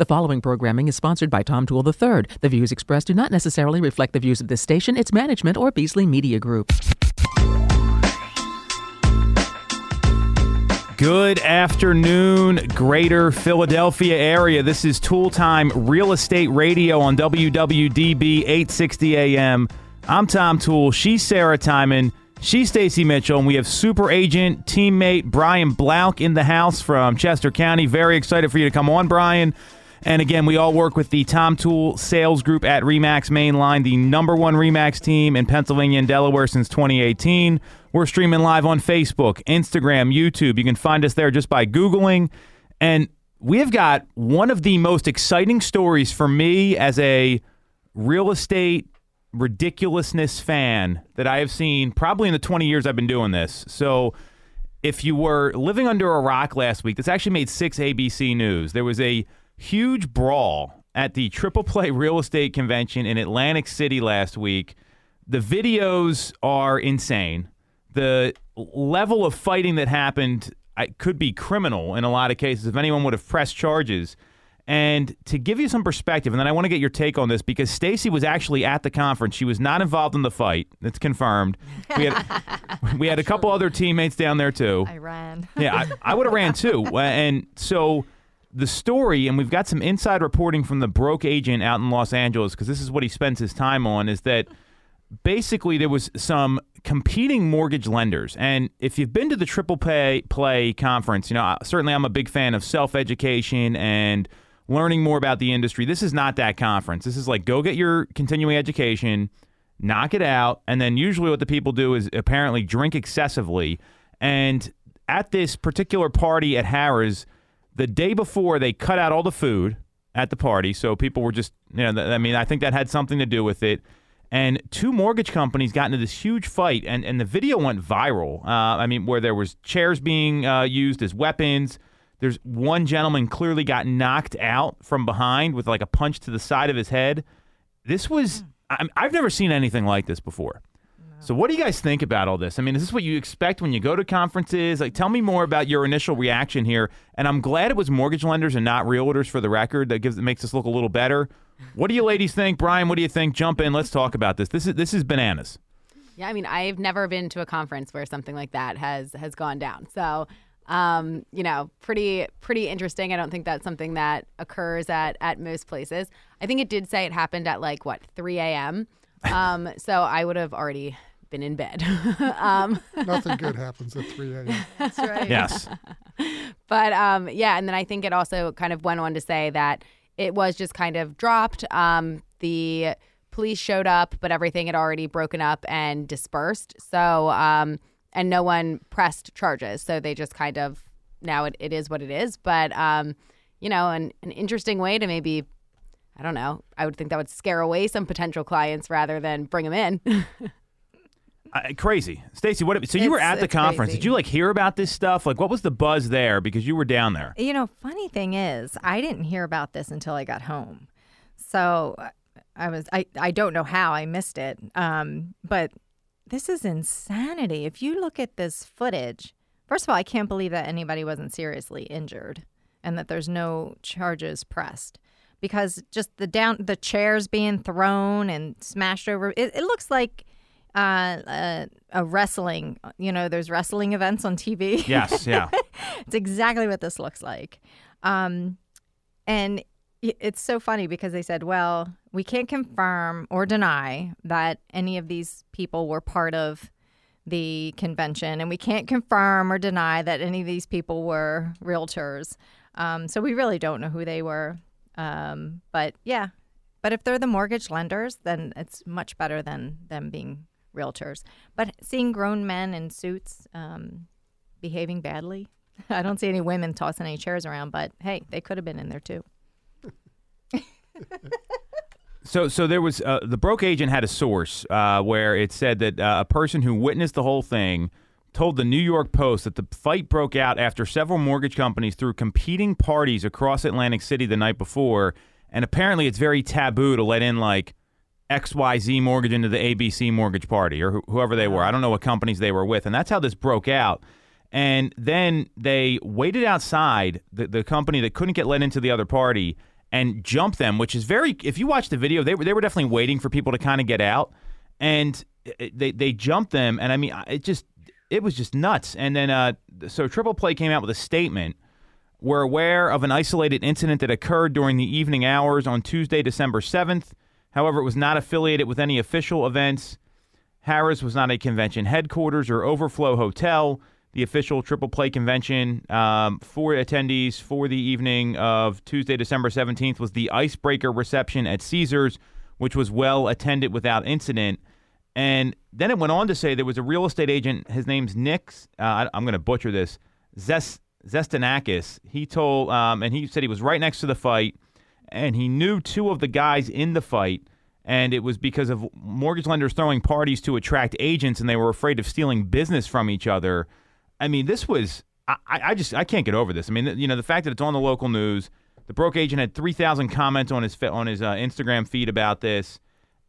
The following programming is sponsored by Tom Tool III. The views expressed do not necessarily reflect the views of this station, its management, or Beasley Media Group. Good afternoon, greater Philadelphia area. This is Tool Time Real Estate Radio on WWDB 860 AM. I'm Tom Tool. She's Sarah Timon. She's Stacy Mitchell, and we have super agent, teammate Brian Blount in the house from Chester County. Very excited for you to come on, Brian. And again, we all work with the Tom Tool sales group at Remax Mainline, the number one Remax team in Pennsylvania and Delaware since 2018. We're streaming live on Facebook, Instagram, YouTube. You can find us there just by Googling. And we have got one of the most exciting stories for me as a real estate ridiculousness fan that I have seen probably in the 20 years I've been doing this. So if you were living under a rock last week, this actually made six ABC News. There was a huge brawl at the Triple Play Real Estate Convention in Atlantic City last week. The videos are insane the level of fighting that happened I, could be criminal in a lot of cases if anyone would have pressed charges. And to give you some perspective, and then I want to get your take on this because Stacy was actually at the conference. She was not involved in the fight. That's confirmed. We had we had a couple other teammates down there too. I ran. yeah, I, I would have ran too. And so the story, and we've got some inside reporting from the broke agent out in Los Angeles because this is what he spends his time on. Is that basically there was some competing mortgage lenders. And if you've been to the Triple Pay Play conference, you know, certainly I'm a big fan of self education and learning more about the industry. This is not that conference. This is like go get your continuing education, knock it out, and then usually what the people do is apparently drink excessively. And at this particular party at Harrah's, the day before they cut out all the food at the party, so people were just, you know, I mean, I think that had something to do with it and two mortgage companies got into this huge fight, and, and the video went viral. Uh, I mean, where there was chairs being uh, used as weapons. There's one gentleman clearly got knocked out from behind with like a punch to the side of his head. This was i have never seen anything like this before. So, what do you guys think about all this? I mean, is this what you expect when you go to conferences? Like, tell me more about your initial reaction here. And I'm glad it was mortgage lenders and not realtors for the record. That gives it makes us look a little better. What do you ladies think, Brian? What do you think? Jump in. Let's talk about this. This is this is bananas. Yeah, I mean, I've never been to a conference where something like that has has gone down. So, um, you know, pretty pretty interesting. I don't think that's something that occurs at at most places. I think it did say it happened at like what 3 a.m. Um, so I would have already been in bed. um, Nothing good happens at 3 a.m. That's right. Yes. but um, yeah, and then I think it also kind of went on to say that it was just kind of dropped. Um, the police showed up, but everything had already broken up and dispersed. So, um, and no one pressed charges. So they just kind of now it, it is what it is. But, um, you know, an, an interesting way to maybe, I don't know, I would think that would scare away some potential clients rather than bring them in. Uh, crazy, Stacy. What? So you it's, were at the conference. Crazy. Did you like hear about this stuff? Like, what was the buzz there? Because you were down there. You know, funny thing is, I didn't hear about this until I got home. So I was I I don't know how I missed it. Um, but this is insanity. If you look at this footage, first of all, I can't believe that anybody wasn't seriously injured and that there's no charges pressed because just the down the chairs being thrown and smashed over. It, it looks like uh, uh, a wrestling. You know, there's wrestling events on TV. Yes, yeah. it's exactly what this looks like. Um, and it's so funny because they said, well, we can't confirm or deny that any of these people were part of the convention, and we can't confirm or deny that any of these people were realtors. Um, so we really don't know who they were. Um, but yeah, but if they're the mortgage lenders, then it's much better than them being realtors. But seeing grown men in suits um, behaving badly, I don't see any women tossing any chairs around. But hey, they could have been in there too. So, so there was uh, the broke agent had a source uh, where it said that uh, a person who witnessed the whole thing told the New York Post that the fight broke out after several mortgage companies threw competing parties across Atlantic City the night before, and apparently it's very taboo to let in like XYZ mortgage into the ABC mortgage party or wh- whoever they were. I don't know what companies they were with. And that's how this broke out. And then they waited outside the, the company that couldn't get let into the other party. and jump them, which is very. If you watch the video, they were they were definitely waiting for people to kind of get out, and they they jumped them, and I mean, it just it was just nuts. And then uh, so Triple Play came out with a statement. We're aware of an isolated incident that occurred during the evening hours on Tuesday, December 7th. However, it was not affiliated with any official events. Harrah's was not a convention headquarters or overflow hotel. The official Triple Play convention um, for attendees for the evening of Tuesday, December 17th was the Icebreaker reception at Caesars, which was well attended without incident. And then it went on to say there was a real estate agent. His name's Nick. Uh, I'm going to butcher this. Zest, Zestanakis. He told, um, and he said he was right next to the fight, and he knew two of the guys in the fight, and it was because of mortgage lenders throwing parties to attract agents, and they were afraid of stealing business from each other. I mean, this was. I, I just I can't get over this. I mean, you know, the fact that it's on the local news. The broke agent had 3,000 comments on his on his uh, Instagram feed about this.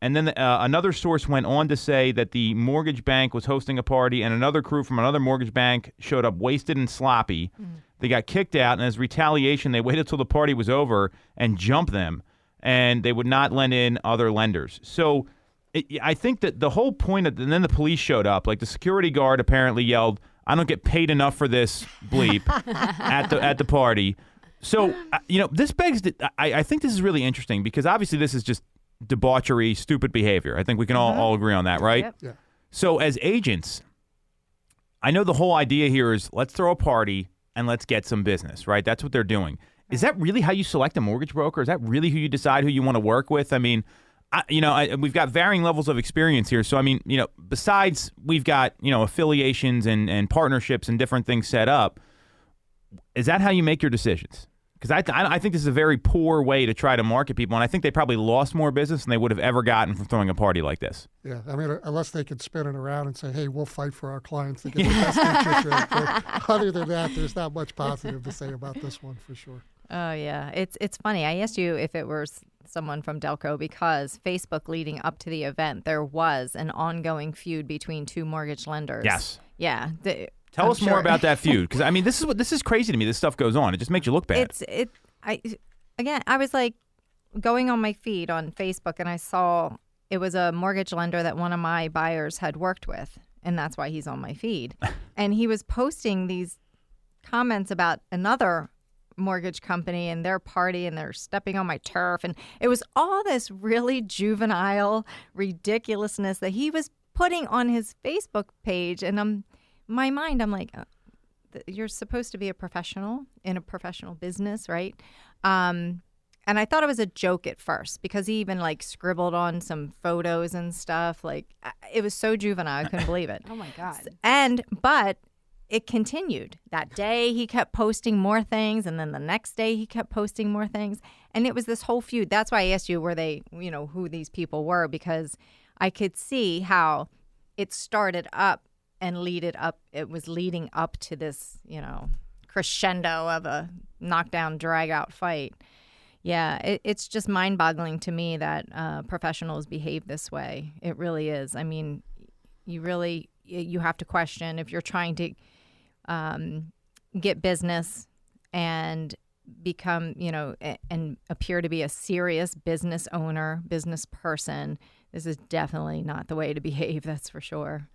And then uh, another source went on to say that the mortgage bank was hosting a party, and another crew from another mortgage bank showed up wasted and sloppy. They got kicked out, and as retaliation, they waited till the party was over and jumped them, and they would not lend in other lenders. So it, I think that the whole point of, and then the police showed up. Like the security guard apparently yelled, "I don't get paid enough for this bleep" at the at the party. So you know, this begs. The, I, I think this is really interesting because obviously this is just debauchery, stupid behavior. I think we can all, mm-hmm. all agree on that, right? Yep. Yeah. So as agents, I know the whole idea here is let's throw a party and let's get some business, right? That's what they're doing. Is that really how you select a mortgage broker? Is that really who you decide who you want to work with? I mean, I, you know, I, we've got varying levels of experience here. So, I mean, you know, besides we've got, you know, affiliations and, and partnerships and different things set up, is that how you make your decisions? Because I, I, I think this is a very poor way to try to market people. And I think they probably lost more business than they would have ever gotten from throwing a party like this. Yeah, I mean, uh, unless they could spin it around and say, "Hey, we'll fight for our clients to get the best interest rate." But other than that, there's not much positive to say about this one for sure. Oh yeah, it's it's funny. I asked you if it was someone from Delco because Facebook leading up to the event, there was an ongoing feud between two mortgage lenders. Yes. Yeah. the- Tell I'm us more about that feud, because I mean, this is what this is crazy to me. This stuff goes on; it just makes you look bad. It's it. I again, I was like going on my feed on Facebook, and I saw it was a mortgage lender that one of my buyers had worked with, and that's why he's on my feed. and he was posting these comments about another mortgage company and their party and they're stepping on my turf and it was all this really juvenile ridiculousness that he was putting on his Facebook page and um my mind I'm like uh, th- you're supposed to be a professional in a professional business, right? Um, and I thought it was a joke at first because he even like scribbled on some photos and stuff. Like I- it was so juvenile, I couldn't believe it. Oh my god. And but it continued. That day he kept posting more things and then the next day he kept posting more things. And it was this whole feud. That's why I asked you were they, you know, who these people were because I could see how it started up and lead it up it was leading up to this, you know, crescendo of a knockdown drag out fight. Yeah, it, it's just mind boggling to me that uh, professionals behave this way. It really is. I mean, you really you have to question if you're trying to um, get business and become you know and appear to be a serious business owner business person this is definitely not the way to behave that's for sure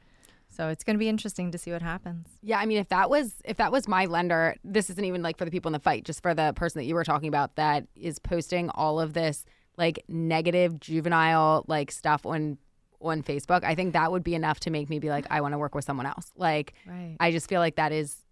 so it's going to be interesting to see what happens Yeah, I mean, if that was if that was my lender, this isn't even like for the people in the fight, just for the person that you were talking about that is posting all of this like negative juvenile like stuff on on Facebook. I think that would be enough to make me be like, I want to work with someone else. Like, Right. I just feel like that is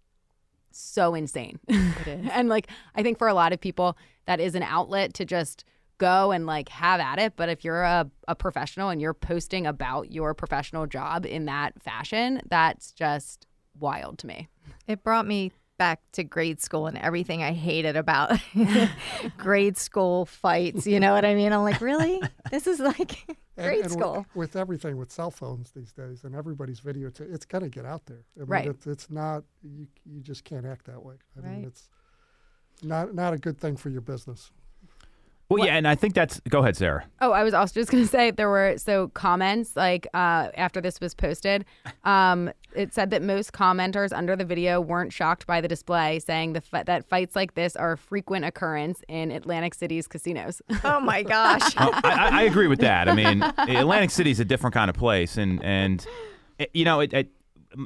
so insane. It is. and like, I think for a lot of people, that is an outlet to just go and like have at it. But if you're a, a professional and you're posting about your professional job in that fashion, that's just wild to me. It brought me back to grade school and everything I hated about grade school fights. You know what I mean? I'm like, really? This is like grade and with- school. With, everything with cell phones these days and everybody's video, it's, it's going to get out there. I mean, Right. It's, it's not, you, you just can't act that way. I Right. mean, it's not, not a good thing for your business. Well, yeah, and I think that's. Go ahead, Sarah. Oh, I was also just gonna say there were so comments like uh, after this was posted. Um, it said that most commenters under the video weren't shocked by the display, saying the fi- that fights like this are a frequent occurrence in Atlantic City's casinos. Oh my gosh. Oh, I, I, I agree with that. I mean, Atlantic City is a different kind of place, and and eh, you know, it, it,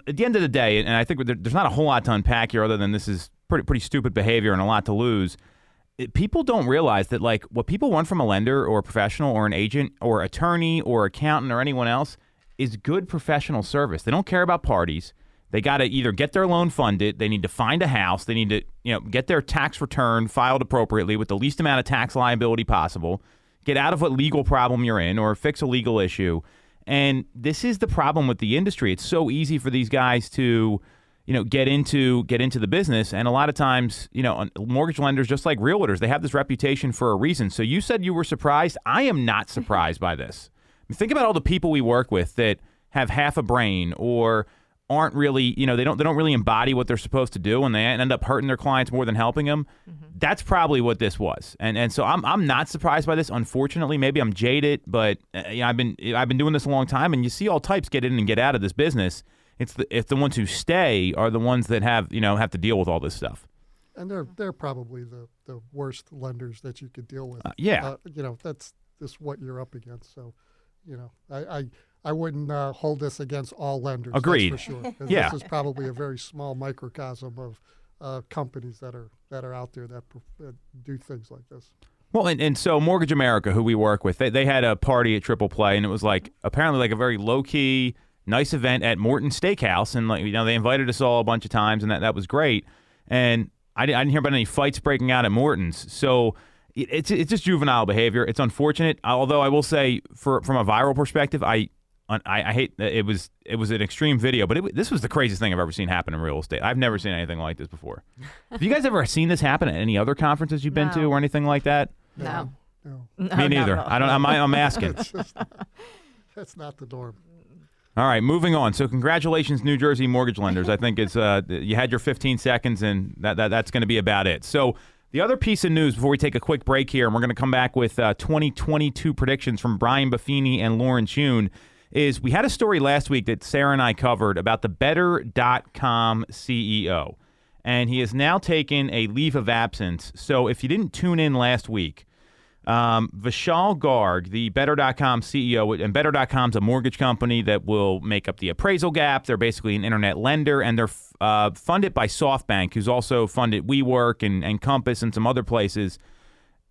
at the end of the day, and I think there's not a whole lot to unpack here, other than this is pretty pretty stupid behavior and a lot to lose. People don't realize that like what people want from a lender or a professional or an agent or attorney or accountant or anyone else is good professional service. They don't care about parties. They got to either get their loan funded, they need to find a house, they need to, you know, get their tax return filed appropriately with the least amount of tax liability possible, get out of what legal problem you're in or fix a legal issue. And this is the problem with the industry. It's so easy for these guys to, you know, get into get into the business and a lot of times, you know, mortgage lenders just like realtors, they have this reputation for a reason. So you said you were surprised. I am not surprised by this. Think about all the people we work with that have half a brain or aren't really, you know, they don't they don't really embody what they're supposed to do, and they end up hurting their clients more than helping them. That's probably what this was, and and so I'm I'm not surprised by this. Unfortunately, maybe I'm jaded, but uh, you know, I've been I've been doing this a long time, and you see all types get in and get out of this business. It's the if the ones who stay are the ones that have you know have to deal with all this stuff. And they're they're probably the, the worst lenders that you could deal with. Uh, yeah. Uh, you know that's just what you're up against. So, you know, I I, I wouldn't uh, hold this against all lenders. Agreed. for sure. Yeah. This is probably a very small microcosm of uh, companies that are that are out there that, that do things like this. Well, and, and so Mortgage America, who we work with, they, they had a party at Triple Play, and it was like apparently like a very low key, nice event at Morton Steakhouse, and like you know they invited us all a bunch of times, and that that was great. And I, di- I didn't hear about any fights breaking out at Morton's, so it, it's it's just juvenile behavior. It's unfortunate, although I will say, for from a viral perspective, I. I, I hate it was it was an extreme video, but it, this was the craziest thing I've ever seen happen in real estate. I've never seen anything like this before. Have you guys ever seen this happen at any other conferences you've been to or anything like that? No. No, No, Me neither. at all. I don't. I'm, I'm asking. it's just that's not the norm. All right, moving on. So, congratulations, New Jersey mortgage lenders. I think it's uh, you had your 15 seconds, and that, that that's going to be about it. So, the other piece of news before we take a quick break here, and we're going to come back with uh, 2022 predictions from Brian Buffini and Lawrence Yun, is we had a story last week that Sarah and I covered about the Better.com CEO, and he has now taken a leave of absence. So, if you didn't tune in last week, um, Vishal Garg, the Better.com CEO, and Better.com's a mortgage company that will make up the appraisal gap. They're basically an internet lender, and they're uh, funded by SoftBank, who's also funded WeWork and, and Compass and some other places.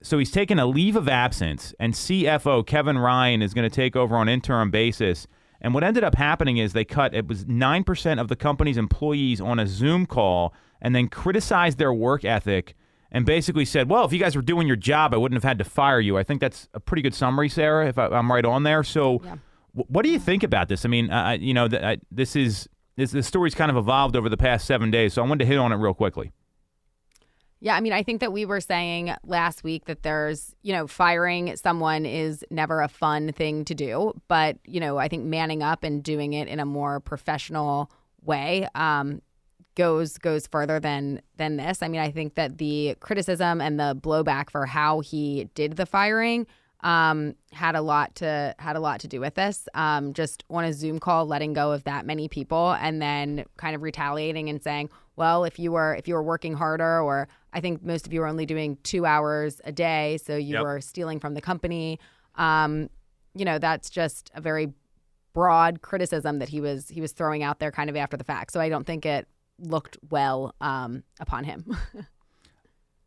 So he's taken a leave of absence, and CFO Kevin Ryan is going to take over on interim basis. And what ended up happening is they cut it was nine percent of the company's employees on a Zoom call, and then criticized their work ethic, and basically said, "Well, if you guys were doing your job, I wouldn't have had to fire you." I think that's a pretty good summary, Sarah. If I, I'm right on there. So, Yeah. wh- what do you think about this? I mean, uh, you know, th- I, this is this the story's kind of evolved over the past seven days, so I wanted to hit on it real quickly. Yeah, I mean, I think that we were saying last week that there's, you know, firing someone is never a fun thing to do, but you know, I think manning up and doing it in a more professional way um, goes goes further than than this. I mean, I think that the criticism and the blowback for how he did the firing um, had a lot to had a lot to do with this. Um, just on a Zoom call, letting go of that many people, and then kind of retaliating and saying, "Well, if you were if you were working harder, or I think most of you were only doing two hours a day, so you Yep. were stealing from the company." Um, you know, that's just a very broad criticism that he was he was throwing out there, kind of after the fact. So I don't think it looked well um, upon him.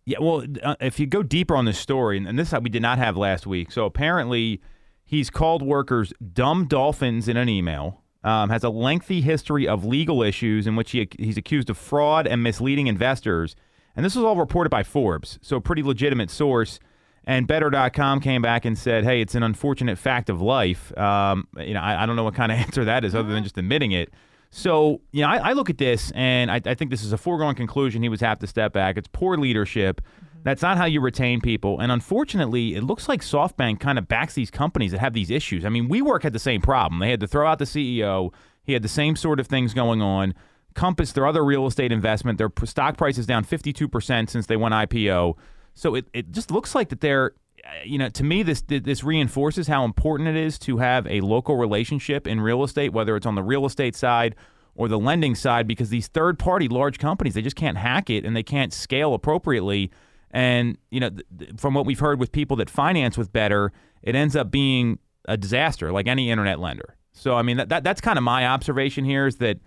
Yeah, well, uh, if you go deeper on this story, and, and this we did not have last week. So apparently, he's called workers dumb dolphins in an email. Um, has a lengthy history of legal issues in which he, he's accused of fraud and misleading investors. And this was all reported by Forbes, so a pretty legitimate source. And Better.com came back and said, "Hey, it's an unfortunate fact of life." Um, you know, I, I don't know what kind of answer that is, other than just admitting it. So, you know, I, I look at this and I, I think this is a foregone conclusion. He was have to step back. It's poor leadership. Mm-hmm. That's not how you retain people. And unfortunately, it looks like SoftBank kind of backs these companies that have these issues. I mean, WeWork had the same problem. They had to throw out the CEO. He had the same sort of things going on. Compass, their other real estate investment, their stock price is down 52% since they went IPO. So it, it just looks like that they're, Uh, you know, to me, this this reinforces how important it is to have a local relationship in real estate, whether it's on the real estate side or the lending side because these third party large companies they just can't hack it and they can't scale appropriately. And you know, th- from what we've heard with people that finance with Better, it ends up being a disaster, like any internet lender. So I mean, that, that that's kind of my observation here is that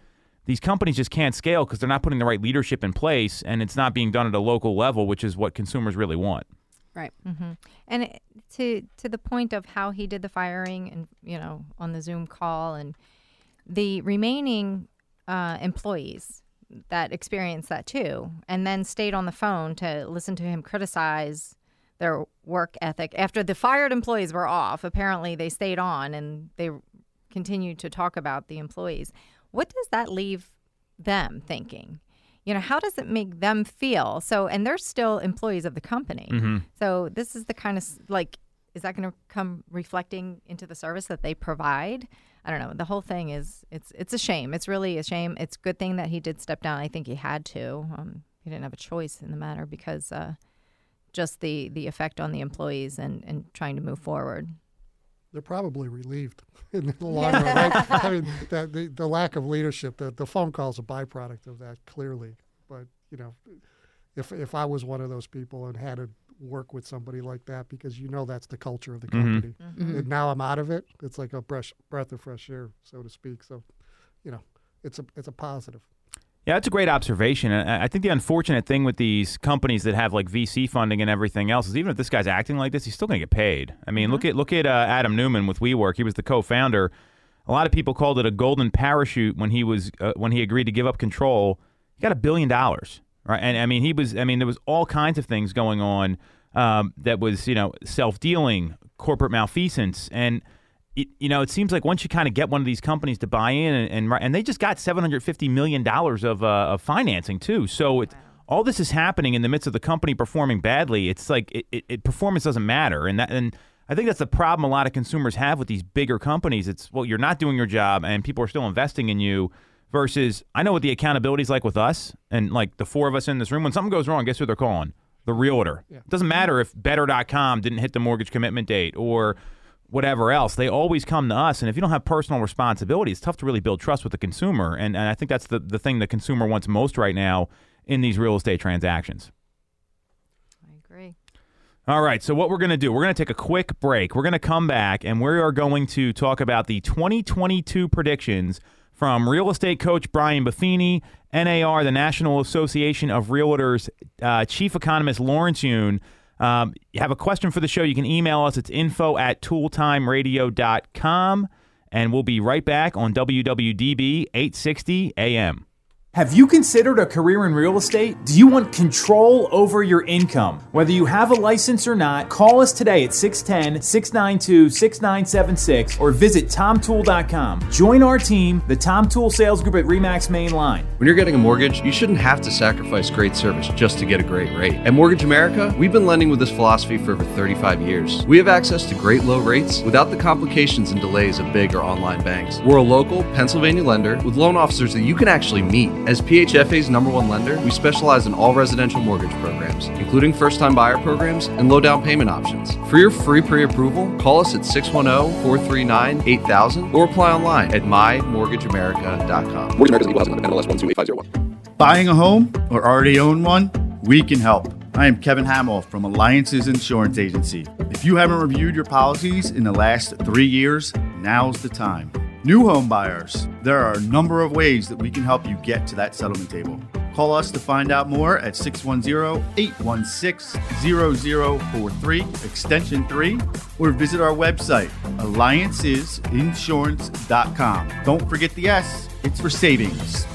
these companies just can't scale because they're not putting the right leadership in place, and it's not being done at a local level, which is what consumers really want. Right. And it, to to the point of how he did the firing, and you know, on the Zoom call, and the remaining uh, employees that experienced that too, and then stayed on the phone to listen to him criticize their work ethic after the fired employees were off. Apparently, they stayed on and they continued to talk about the employees. What does that leave them thinking? You know, how does it make them feel? So, and they're still employees of the company. So, this is the kind of like, is that going to come reflecting into the service that they provide? I don't know. The whole thing is it's it's a shame. It's really a shame. It's a good thing that he did step down. I think he had to. Um, he didn't have a choice in the matter because uh, just the the effect on the employees and and trying to move forward. They're probably relieved in the long run. Right? I mean, that, the, the lack of leadership, the, the phone call's a byproduct of that, clearly. But, you know, if, if I was one of those people and had to work with somebody like that, because you know that's the culture of the mm-hmm. company, mm-hmm. and now I'm out of it, it's like a breath, breath of fresh air, so to speak. So, you know, it's a, it's a positive. Yeah, that's a great observation. I I think the unfortunate thing with these companies that have like VC funding and everything else is even if this guy's acting like this, he's still going to get paid. I mean, look at look at uh, Adam Neumann with WeWork. He was the co-founder. A lot of people called it a golden parachute when he was uh, when he agreed to give up control. He got a billion dollars, right? And I mean, he was. I mean, there was all kinds of things going on um, that was you know self dealing, corporate malfeasance, and it, you know, it seems like once you kind of get one of these companies to buy in, and and, and they just got seven hundred fifty million dollars of uh, of financing too. So it, all this is happening in the midst of the company performing badly. It's like it, it, it performance doesn't matter, and that and I think that's the problem a lot of consumers have with these bigger companies. It's well, you're not doing your job, and people are still investing in you. Versus, I know what the accountability is like with us, and like the four of us in this room. When something goes wrong, guess who they're calling? The realtor. It doesn't matter if Better.com didn't hit the mortgage commitment date or whatever else. They always come to us. And if you don't have personal responsibility, it's tough to really build trust with the consumer. And, and I think that's the, the thing the consumer wants most right now in these real estate transactions. I agree. All right, so what we're going to do, we're going to take a quick break. We're going to come back and we are going to talk about the 2022 predictions from real estate coach Brian Buffini, NAR, the National Association of Realtors, uh, chief economist Lawrence Yun. Um, you have a question for the show, you can email us. It's info at tooltimeradio.com. And we'll be right back on WWDB 860 AM. Have you considered a career in real estate? Do you want control over your income? Whether you have a license or not, call us today at 610 692 6976 or visit tomtool.com. Join our team, the Tom Tool Sales Group at REMAX Main Line. When you're getting a mortgage, you shouldn't have to sacrifice great service just to get a great rate. At Mortgage America, we've been lending with this philosophy for over 35 years. We have access to great low rates without the complications and delays of big or online banks. We're a local Pennsylvania lender with loan officers that you can actually meet. As PHFA's number one lender, we specialize in all residential mortgage programs, including first time buyer programs and low down payment options. For your free pre approval, call us at 610 439 8000 or apply online at mymortgageamerica.com. Mortgage America's equal housing lender, NMLS 128501. Buying a home or already own one? We can help. I am Kevin Hamill from Alliances Insurance Agency. If you haven't reviewed your policies in the last three years, now's the time. New home buyers, there are a number of ways that we can help you get to that settlement table. Call us to find out more at 610 816 0043, extension 3, or visit our website, alliancesinsurance.com. Don't forget the S, it's for savings.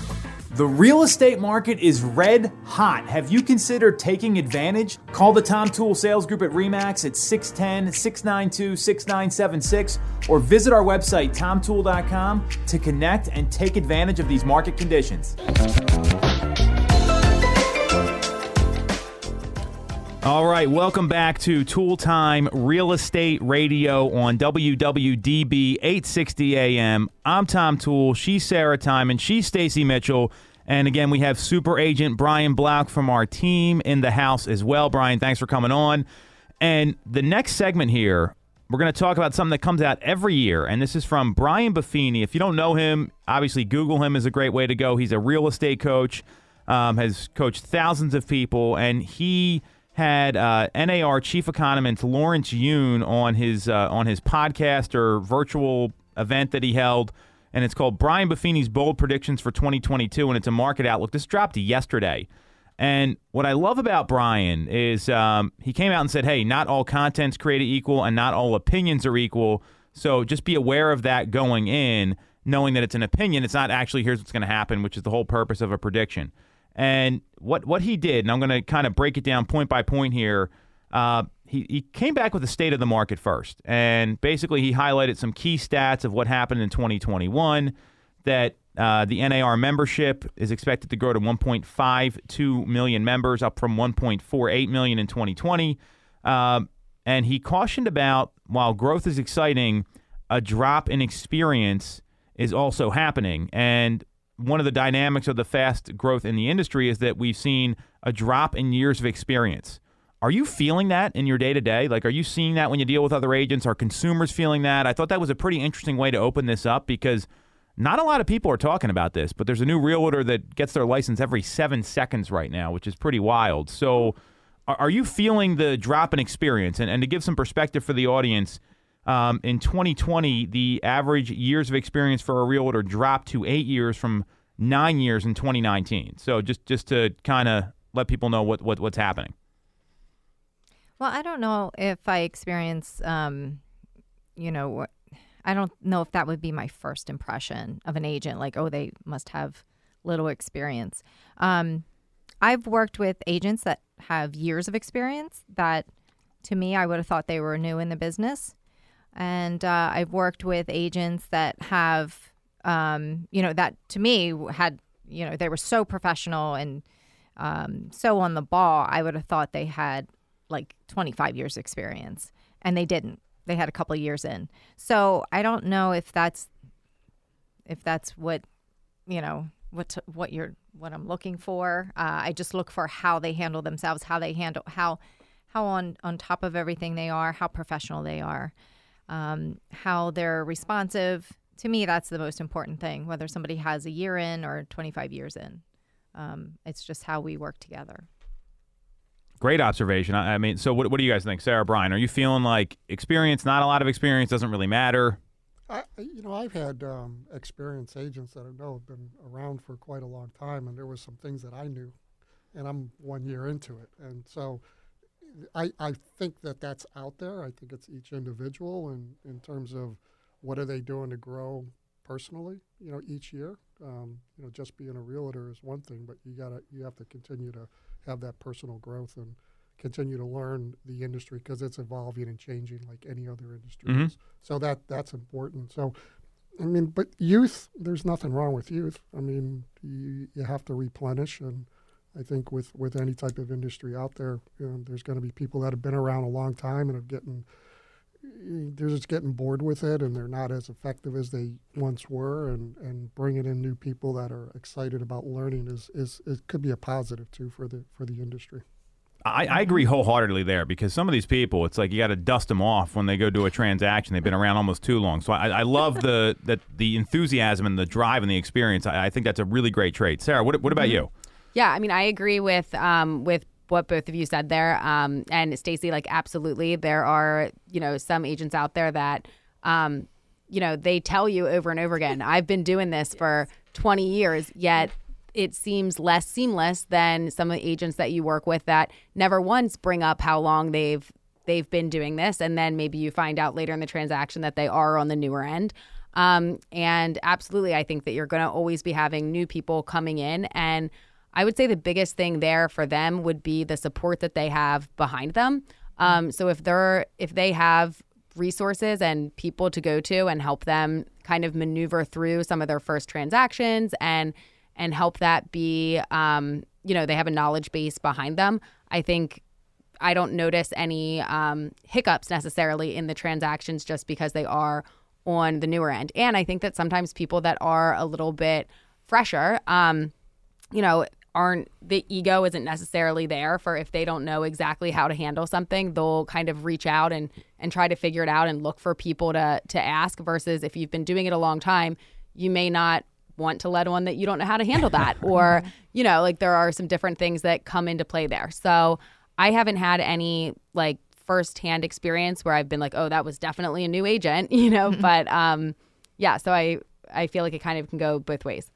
The real estate market is red hot. Have you considered taking advantage? Call the Tom Tool Sales Group at REMAX at 610 692 6976 or visit our website, tomtool.com, to connect and take advantage of these market conditions. All right, welcome back to Tool Time Real Estate Radio on WWDB 860 AM. I'm Tom Tool, she's Sarah Time, and she's Stacy Mitchell. And again, we have super agent Brian Black from our team in the house as well. Brian, thanks for coming on. And the next segment here, we're going to talk about something that comes out every year, and this is from Brian Buffini. If you don't know him, obviously Google him is a great way to go. He's a real estate coach, um, has coached thousands of people, and he had uh, NAR chief economist Lawrence Yun on his uh, on his podcast or virtual event that he held, and it's called Brian Buffini's Bold Predictions for 2022, and it's a market outlook. This dropped yesterday. And what I love about Brian is um, he came out and said, hey, not all content's created equal and not all opinions are equal. So just be aware of that going in, knowing that it's an opinion. It's not actually here's what's going to happen, which is the whole purpose of a prediction. And what, what he did, and I'm going to kind of break it down point by point here. Uh, he, he came back with the state of the market first. And basically, he highlighted some key stats of what happened in 2021 that uh, the NAR membership is expected to grow to 1.52 million members, up from 1.48 million in 2020. Um, and he cautioned about while growth is exciting, a drop in experience is also happening. And one of the dynamics of the fast growth in the industry is that we've seen a drop in years of experience. Are you feeling that in your day to day? Like, are you seeing that when you deal with other agents? Are consumers feeling that? I thought that was a pretty interesting way to open this up because not a lot of people are talking about this, but there's a new realtor that gets their license every seven seconds right now, which is pretty wild. So, are, you feeling the drop in experience? And, and to give some perspective for the audience, um, in 2020, the average years of experience for a realtor dropped to eight years from nine years in 2019. So, just just to kind of let people know what, what what's happening. Well, I don't know if I experience, um, you know, I don't know if that would be my first impression of an agent. Like, oh, they must have little experience. Um, I've worked with agents that have years of experience that to me, I would have thought they were new in the business. And uh, I've worked with agents that have, um, you know, that to me had, you know, they were so professional and um, so on the ball. I would have thought they had like 25 years experience and they didn't they had a couple years in. So I don't know if that's if that's what you know what to, what you're what I'm looking for. Uh, I just look for how they handle themselves, how they handle how how on on top of everything they are, how professional they are, um, how they're responsive. To me, that's the most important thing. Whether somebody has a year in or 25 years in, um, it's just how we work together. Great observation. I, I mean, so what, what do you guys think, Sarah Brian? Are you feeling like experience, not a lot of experience, doesn't really matter? I, you know, I've had um, experienced agents that I know have been around for quite a long time, and there was some things that I knew, and I'm one year into it, and so I, I think that that's out there. I think it's each individual, and in terms of what are they doing to grow personally, you know, each year. Um, you know, just being a realtor is one thing, but you gotta you have to continue to have that personal growth and continue to learn the industry because it's evolving and changing like any other industry Mhm. is. So that that's important. So, I mean, but youth, there's nothing wrong with youth. I mean, you, you have to replenish, and I think with with any type of industry out there, you know, there's going to be people that have been around a long time and are getting they're just getting bored with it and they're not as effective as they once were and, and bringing in new people that are excited about learning is, is it could be a positive too for the for the industry. I, I agree wholeheartedly there because some of these people, it's like you got to dust them off when they go do a transaction. They've been around almost too long. So I, I love the that the enthusiasm and the drive and the experience. I, I think that's a really great trait. Sarah, what, what about you? Yeah, I mean, I agree with um, with what both of you said there. Um, and Stacy, like, absolutely, there are you know some agents out there that um, you know they tell you over and over again, I've been doing this for 20 years, yet it seems less seamless than some of the agents that you work with that never once bring up how long they've they've been doing this, and then maybe you find out later in the transaction that they are on the newer end. Um, and absolutely, I think that you're going to always be having new people coming in and I would say the biggest thing there for them would be the support that they have behind them. Um, so if they're if they have resources and people to go to and help them kind of maneuver through some of their first transactions and and help that be um, you know they have a knowledge base behind them. I think I don't notice any um, hiccups necessarily in the transactions just because they are on the newer end. And I think that sometimes people that are a little bit fresher, um, you know, aren't the ego isn't necessarily there for if they don't know exactly how to handle something they'll kind of reach out and and try to figure it out and look for people to to ask versus if you've been doing it a long time you may not want to let on that you don't know how to handle that. Or you know like there are some different things that come into play there. So i haven't had any like firsthand experience where i've been like oh that was definitely a new agent you know but um yeah so i i feel like it kind of can go both ways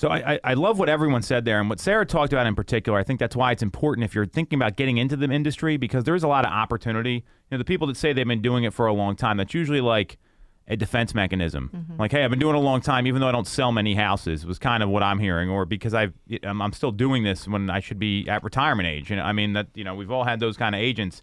So I, I, I love what everyone said there, and what Sarah talked about in particular. I think that's why it's important if you're thinking about getting into the industry because there is a lot of opportunity. You know, the people that say they've been doing it for a long time, that's usually like a defense mechanism. Mm-hmm. Like, hey, I've been doing it a long time, even though I don't sell many houses. Was kind of what I'm hearing, or because I've I'm, um, I'm still doing this when I should be at retirement age. And I mean that you know we've all had those kind of agents.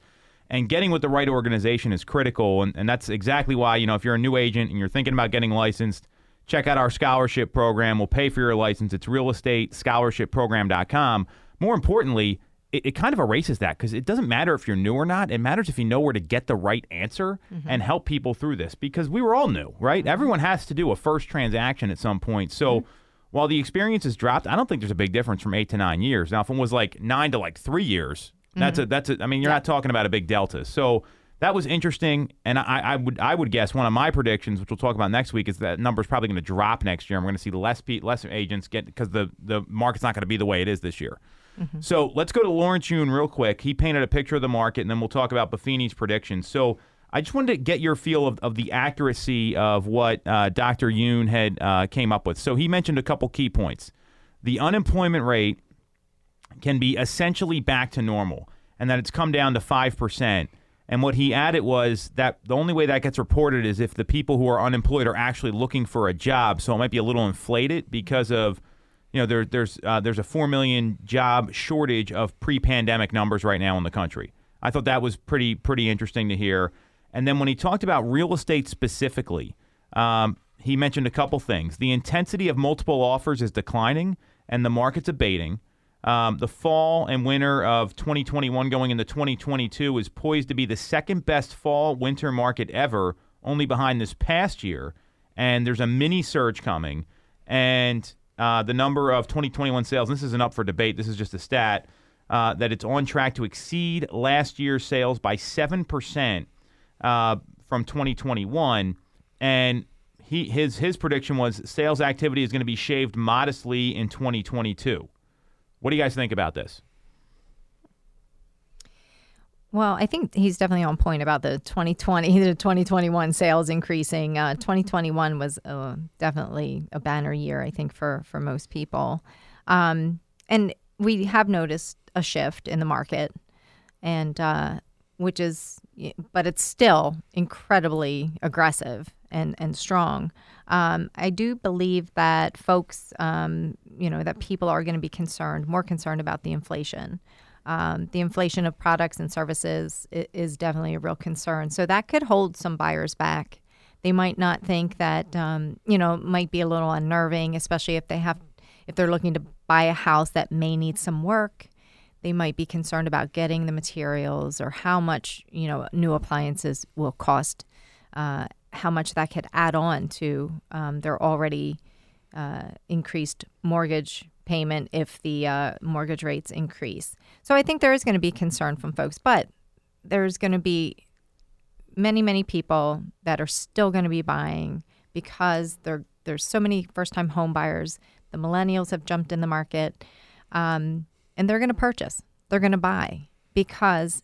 And getting with the right organization is critical, and, and that's exactly why you know if you're a new agent and you're thinking about getting licensed, check out our scholarship program. We'll pay for your license. It's realestatescholarshipprogram.com. More importantly, it, it kind of erases that because it doesn't matter if you're new or not. It matters if you know where to get the right answer mm-hmm. and help people through this because we were all new, right? Mm-hmm. Everyone has to do a first transaction at some point. So mm-hmm. while the experience has dropped, I don't think there's a big difference from eight to nine years. Now, if it was like nine to like three years, that's a that's a. I mean, you're not talking about a big delta. So that was interesting, and I, I would I would guess one of my predictions, which we'll talk about next week, is that number's probably going to drop next year. and we're going to see less pe- less agents get because the the market's not going to be the way it is this year. So let's go to Lawrence Yun real quick. He painted a picture of the market, and then we'll talk about Buffini's predictions. So I just wanted to get your feel of, of the accuracy of what uh, Dr. Yun had uh, came up with. So he mentioned a couple key points. The unemployment rate can be essentially back to normal, and that it's come down to five percent. And what he added was that the only way that gets reported is if the people who are unemployed are actually looking for a job. So it might be a little inflated because of, you know, there, there's uh, there's a four million job shortage of pre-pandemic numbers right now in the country. I thought that was pretty pretty interesting to hear. And then when he talked about real estate specifically, um, he mentioned a couple things. The intensity of multiple offers is declining, and the market's abating. Um, the fall and winter of 2021 going into 2022 is poised to be the second best fall winter market ever, only behind this past year. And there's a mini surge coming. And uh, the number of 2021 sales, this isn't up for debate, this is just a stat, uh, that it's on track to exceed last year's sales by 7% uh, from 2021. And he, his, his prediction was sales activity is going to be shaved modestly in 2022. What do you guys think about this? Well, I think he's definitely on point about the 2020 the 2021 sales increasing. Uh, 2021 was uh, definitely a banner year, I think, for for most people, um, and we have noticed a shift in the market, and uh, which is, but it's still incredibly aggressive and and strong. Um, I do believe that folks, um, you know, that people are going to be concerned, more concerned about the inflation. Um, the inflation of products and services i- is definitely a real concern. So that could hold some buyers back. They might not think that, um, you know, might be a little unnerving, especially if they have, if they're looking to buy a house that may need some work. They might be concerned about getting the materials or how much, you know, new appliances will cost, uh, how much that could add on to um, their already uh, increased mortgage payment if the uh, mortgage rates increase. So I think there is going to be concern from folks, but there's going to be many, many people that are still going to be buying because there there's so many first time home buyers. The millennials have jumped in the market, um, and they're going to purchase. They're going to buy because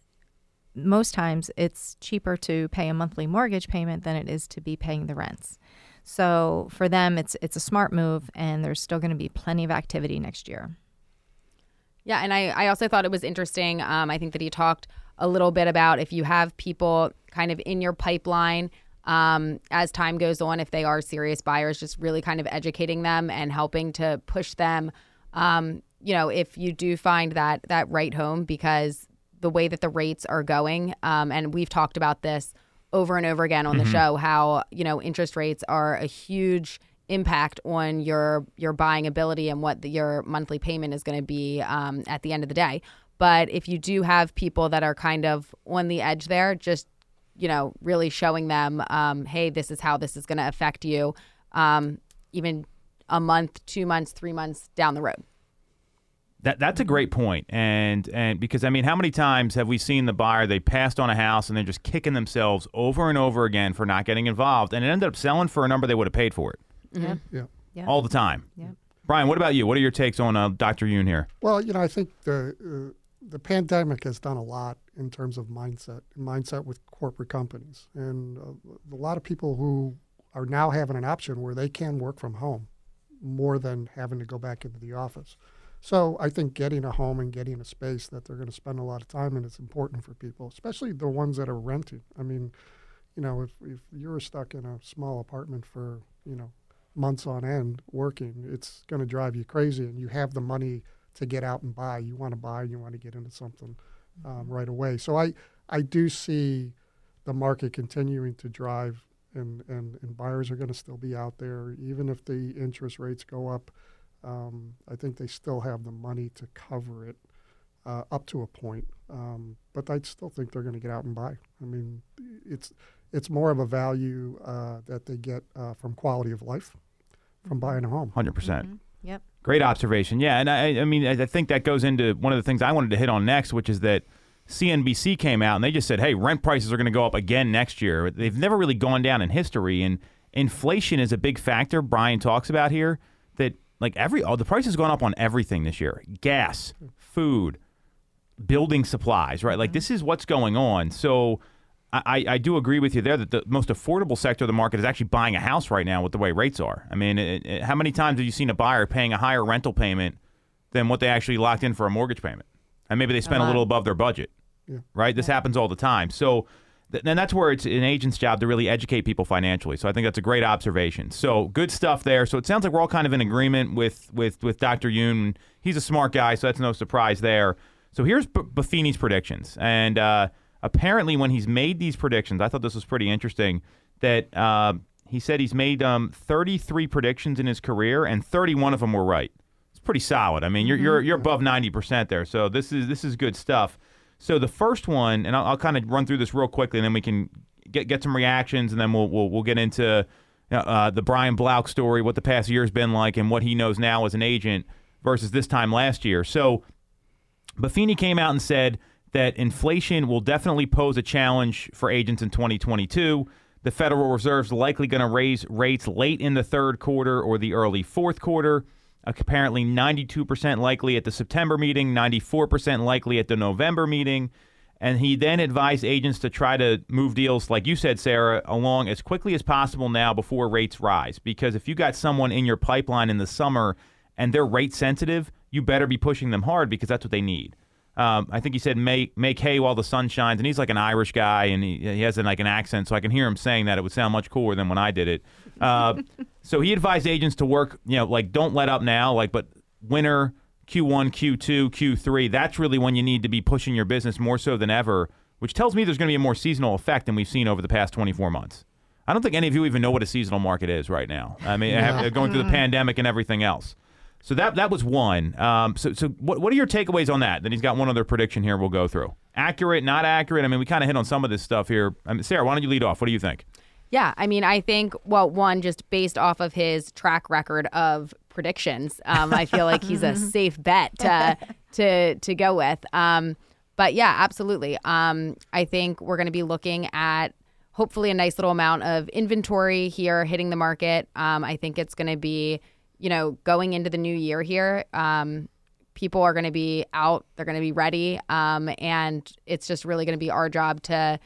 most times it's cheaper to pay a monthly mortgage payment than it is to be paying the rents. So for them, it's it's a smart move, and there's still going to be plenty of activity next year. Yeah, and I, I also thought it was interesting. Um, I think that he talked a little bit about if you have people kind of in your pipeline um, as time goes on, if they are serious buyers, just really kind of educating them and helping to push them. Um, you know, if you do find that that right home, because the way that the rates are going, um, and we've talked about this over and over again on the show, how you know interest rates are a huge impact on your your buying ability and what the, your monthly payment is going to be um, at the end of the day. But if you do have people that are kind of on the edge there, just you know, really showing them, um, hey, this is how this is going to affect you, um, even a month, two months, three months down the road. That that's a great point, and and because I mean, how many times have we seen the buyer they passed on a house and they're just kicking themselves over and over again for not getting involved, and it ended up selling for a number they would have paid for it Yeah. Yeah. Yeah. all the time. Yeah. Brian, what about you? What are your takes on uh, Dr. Yun here? Well, you know, I think the uh, the pandemic has done a lot in terms of mindset, mindset with corporate companies, and uh, a lot of people who are now having an option where they can work from home more than having to go back into the office. So I think getting a home and getting a space that they're going to spend a lot of time in is important for people, especially the ones that are renting. I mean, you know, if, if you're stuck in a small apartment for, you know, months on end working, it's going to drive you crazy. And you have the money to get out and buy. You want to buy, you want to get into something um, right away. So I, I do see the market continuing to drive, and, and, and buyers are going to still be out there, even if the interest rates go up. Um, I think they still have the money to cover it uh, up to a point, um, but I still think they're going to get out and buy. I mean, it's it's more of a value uh, that they get uh, from quality of life from buying a home. Hundred percent. Yep. Great observation. Yeah, and I, I mean, I I think that goes into one of the things I wanted to hit on next, which is that CNBC came out and they just said, "Hey, rent prices are going to go up again next year." They've never really gone down in history, and inflation is a big factor. Brian talks about here that like every oh, the price has gone up on everything this year: gas, food, building supplies. Right, like this is what's going on. So. I, I do agree with you there that the most affordable sector of the market is actually buying a house right now with the way rates are. I mean, it, it, how many times have you seen a buyer paying a higher rental payment than what they actually locked in for a mortgage payment? And maybe they spent a little above their budget, Yeah. right? This happens all the time. So, and that's where it's an agent's job to really educate people financially. So I think that's a great observation. So good stuff there. So it sounds like we're all kind of in agreement with with with Dr. Yun. He's a smart guy, so that's no surprise there. So here's B- Buffini's predictions, and uh, apparently when he's made these predictions, I thought this was pretty interesting. That uh, he said he's made um, 33 predictions in his career, and 31 of them were right. It's pretty solid. I mean, you're you're you're above 90 percent there. So this is this is good stuff. So the first one, and I'll, I'll kind of run through this real quickly, and then we can get get some reactions, and then we'll we'll, we'll get into uh, the Brian Blouch story, what the past year's been like, and what he knows now as an agent versus this time last year. So Buffini came out and said that inflation will definitely pose a challenge for agents in 2022. The Federal Reserve's likely going to raise rates late in the third quarter or the early fourth quarter. Apparently, 92% likely at the September meeting, 94% likely at the November meeting. And he then advised agents to try to move deals, like you said, Sarah, along as quickly as possible now before rates rise. Because if you got someone in your pipeline in the summer and they're rate sensitive, you better be pushing them hard because that's what they need. Um, I think he said make make hay while the sun shines, and he's like an Irish guy, and he, he has an, like an accent, so I can hear him saying that. It would sound much cooler than when I did it. Uh, so he advised agents to work, you know, like don't let up now, like but winter Q1, Q2, Q3. That's really when you need to be pushing your business more so than ever, which tells me there's going to be a more seasonal effect than we've seen over the past 24 months. I don't think any of you even know what a seasonal market is right now. I mean, going through the pandemic and everything else. So that that was one. Um, so so what what are your takeaways on that? Then he's got one other prediction here. We'll go through. Accurate, not accurate. I mean, we kind of hit on some of this stuff here. I mean, Sarah, why don't you lead off? What do you think? Yeah, I mean, I think well, one just based off of his track record of predictions, um, I feel like he's a safe bet to to to go with. Um, but yeah, absolutely. Um, I think we're going to be looking at hopefully a nice little amount of inventory here hitting the market. Um, I think it's going to be, you know, going into the new year here. Um, people are going to be out, they're going to be ready, um, and it's just really going to be our job to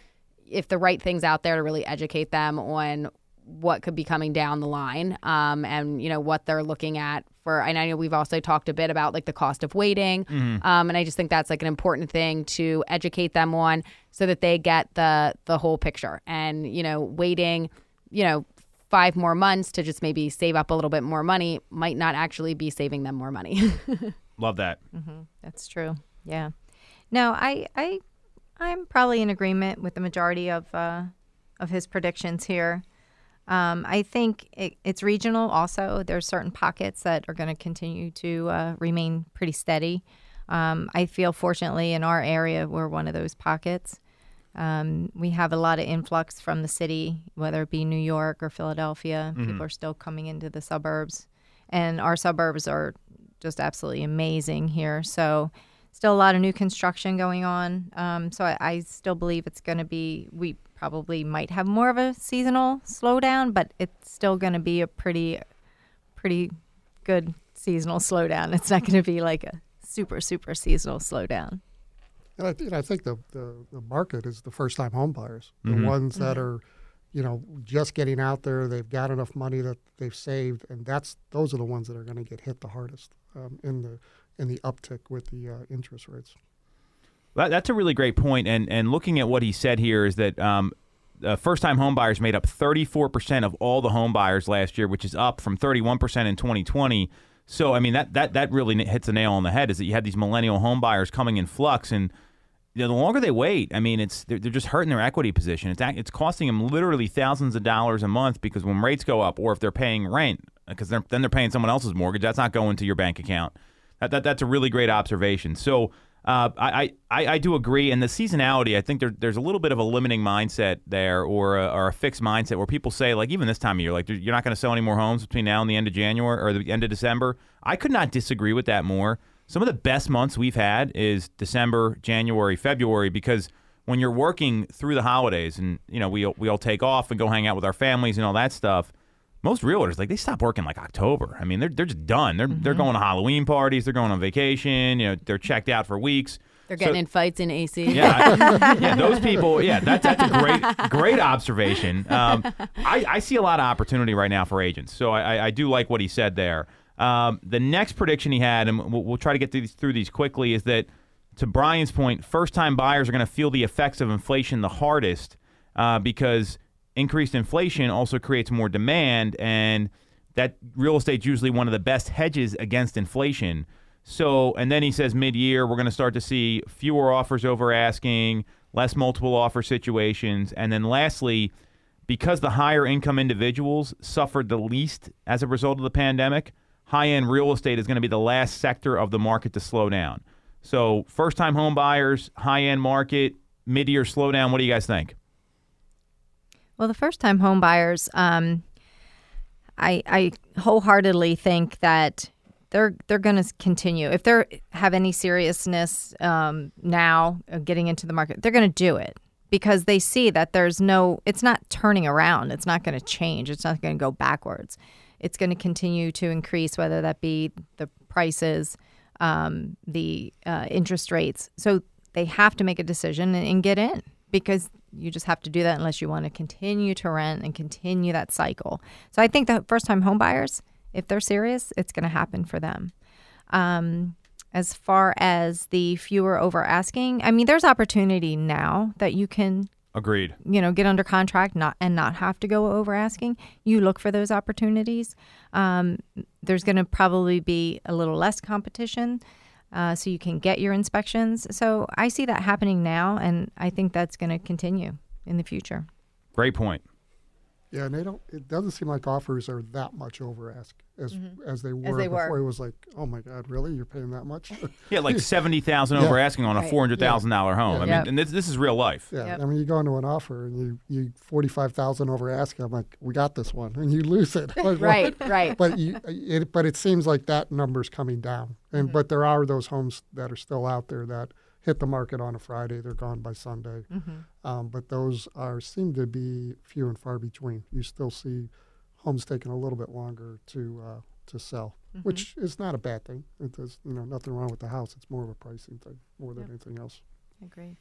if the right things out there to really educate them on what could be coming down the line um, and you know what they're looking at for and i know we've also talked a bit about like the cost of waiting um, and i just think that's like an important thing to educate them on so that they get the the whole picture and you know waiting you know five more months to just maybe save up a little bit more money might not actually be saving them more money Love that. That's true. Yeah. No, I I I'm probably in agreement with the majority of uh, of his predictions here. Um, I think it, it's regional. Also, there's certain pockets that are going to continue to uh, remain pretty steady. Um, I feel fortunately in our area we're one of those pockets. Um, we have a lot of influx from the city, whether it be New York or Philadelphia. People are still coming into the suburbs, and our suburbs are just absolutely amazing here. So still a lot of new construction going on. Um, so I, I still believe it's going to be. We probably might have more of a seasonal slowdown, but it's still going to be a pretty, pretty good seasonal slowdown. It's not going to be like a super super seasonal slowdown. And I, th- and I think the, the, the market is the first time home buyers, the Mhm. ones that are, you know, just getting out there. They've got enough money that they've saved, and that's those are the ones that are going to get hit the hardest um, in the in the uptick with the uh, interest rates. That, that's a really great point. And and looking at what he said here is that um, uh, first time home buyers made up 34% of all the home buyers last year, which is up from 31% in 2020. So I mean that that that really hits a nail on the head. Is that you have these millennial home buyers coming in flux, and you know, the longer they wait, I mean, it's they're, they're just hurting their equity position. It's it's costing them literally thousands of dollars a month because when rates go up, or if they're paying rent, because then they're paying someone else's mortgage, that's not going to your bank account. That, that that's a really great observation. So. Uh, I, I, I do agree, and the seasonality. I think there, there's a little bit of a limiting mindset there, or a, or a fixed mindset, where people say, like, even this time of year, like, you're not going to sell any more homes between now and the end of January or the end of December. I could not disagree with that more. Some of the best months we've had is December, January, February, because when you're working through the holidays, and you know we we all take off and go hang out with our families and all that stuff. Most realtors like they stop working like October. I mean, they're they're just done. They're they're going to Halloween parties. They're going on vacation. You know, they're checked out for weeks. They're So- getting in fights in AC. yeah, yeah, those people. Yeah, that's that's a great great observation. Um, I, I see a lot of opportunity right now for agents, so I, I- I do like what he said there. Um, the next prediction he had, and we'll, we'll try to get through these, through these quickly, is that to Brian's point, first time buyers are going to feel the effects of inflation the hardest uh, because increased inflation also creates more demand, and that real estate's usually one of the best hedges against inflation. So, and then he says mid year, we're going to start to see fewer offers over asking, less multiple offer situations. And then lastly, because the higher income individuals suffered the least as a result of the pandemic, high end real estate is going to be the last sector of the market to slow down. So, first time home buyers, high end market, mid year slowdown. What do you guys think? Well, the first time home buyers, um, I, I wholeheartedly think that they're they're going to continue. If they have any seriousness um, now getting into the market, they're going to do it because they see that there's no. It's not turning around. It's not going to change. It's not going to go backwards. It's going to continue to increase, whether that be the prices, um, the uh, interest rates. So they have to make a decision and, and get in because you just have to do that unless you want to continue to rent and continue that cycle. So I think that first time home buyers, if they're serious, it's going to happen for them. Um, as far as the fewer over asking, I mean, there's opportunity now that you can Agreed. you know get under contract not and not have to go over asking you look for those opportunities um, there's going to probably be a little less competition uh, so you can get your inspections so i see that happening now and i think that's going to continue in the future Great point. Yeah, and they don't. It doesn't seem like offers are that much over ask as mm-hmm. as they were they were. before. It was like, oh my God, really? You're paying that much? Yeah, like seventy thousand Yeah. over asking on a Right. four hundred thousand dollar home. I mean, Yep. and this this is real life. Yeah, Yep. I mean, you go into an offer and you you forty five thousand over asking. I'm like, we got this one, and you lose it. Like, Right, what? right. But you, it, but it seems like that number's coming down, and mm-hmm. but there are those homes that are still out there that hit the market on a Friday. They're gone by Sunday. Um, but those are seem to be few and far between. You still see homes taking a little bit longer to uh, to sell, which is not a bad thing. It does, you know, nothing wrong with the house. It's more of a pricing thing more than anything else. agree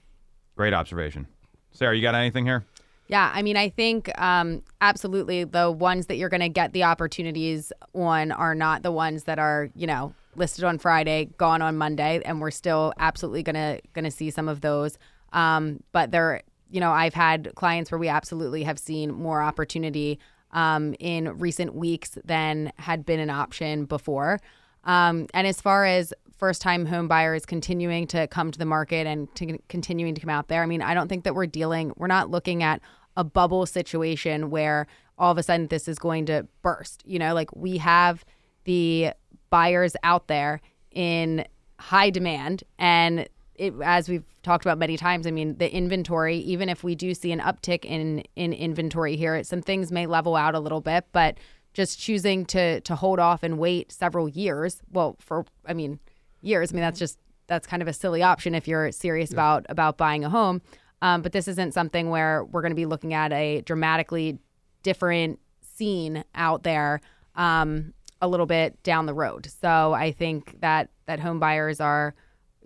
Great observation. Sarah, you got anything here? Yeah, I mean, I think um, absolutely the ones that you're going to get the opportunities on are not the ones that are, you know, listed on Friday, gone on Monday, and we're still absolutely gonna gonna see some of those. Um, but there, you know, I've had clients where we absolutely have seen more opportunity um, in recent weeks than had been an option before. Um, and as far as first time home buyers continuing to come to the market and to continuing to come out there, I mean, I don't think that we're dealing, we're not looking at a bubble situation where all of a sudden this is going to burst. You know, like we have the buyers out there in high demand and it, as we've talked about many times, I mean, the inventory, even if we do see an uptick in in inventory here, some things may level out a little bit, but just choosing to to hold off and wait several years. Well, for I mean, years. I mean, that's just that's kind of a silly option if you're serious about about buying a home. Um, but this isn't something where we're going to be looking at a dramatically different scene out there um, a little bit down the road. So I think that that home buyers are,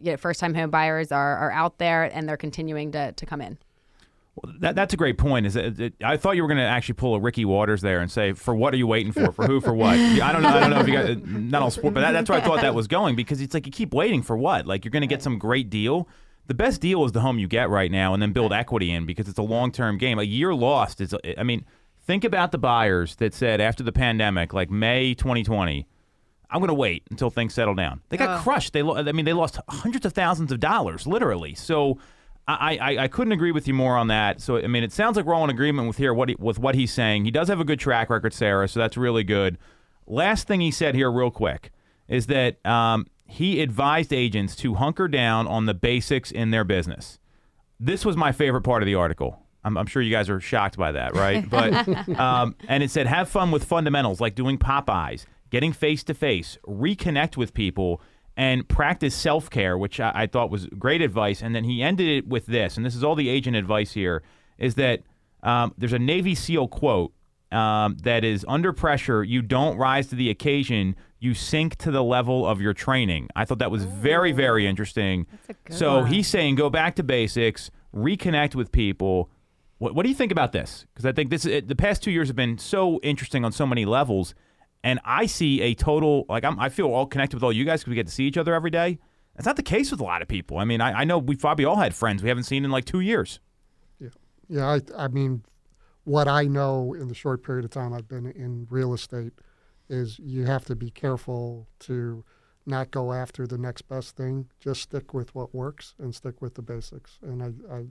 you know, first time home buyers are are out there and they're continuing to to come in. Well, that, that's a great point. Is that, that- I thought you were going to actually pull a Ricky Watters there and say, "For what are you waiting for? For who? For what?" I don't know. I don't know if you got uh, not all sport, but that, that's where I thought that was going because it's like you keep waiting for what? Like you're going to get some great deal. The best deal is the home you get right now, and then build equity in because it's a long term game. A year lost is. I mean, think about the buyers that said after the pandemic, like May 2020. I'm going to wait until things settle down. They got crushed. They, lo- I mean, they lost hundreds of thousands of dollars, literally. So, I, I, I couldn't agree with you more on that. So, I mean, it sounds like we're all in agreement with here what he, with what he's saying. He does have a good track record, Sarah. So that's really good. Last thing he said here, real quick, is that um, he advised agents to hunker down on the basics in their business. This was my favorite part of the article. I'm, I'm sure you guys are shocked by that, right? But um, and it said have fun with fundamentals like doing pop-bys, getting face to face, reconnect with people, and practice self care, which I, I thought was great advice. And then he ended it with this, and this is all the agent advice here: is that um, there's a Navy SEAL quote um, that is under pressure, you don't rise to the occasion, you sink to the level of your training. I thought that was very, very interesting. so he's saying go back to basics, reconnect with people. What, what do you think about this? Because I think this it, the past two years have been so interesting on so many levels, and I see a total like I'm, I feel all connected with all you guys because we get to see each other every day. That's not the case with a lot of people. I mean, I, I know we've probably all had friends we haven't seen in like two years. Yeah, I, I mean, what I know in the short period of time I've been in real estate is you have to be careful to not go after the next best thing. Just stick with what works and stick with the basics. And I, I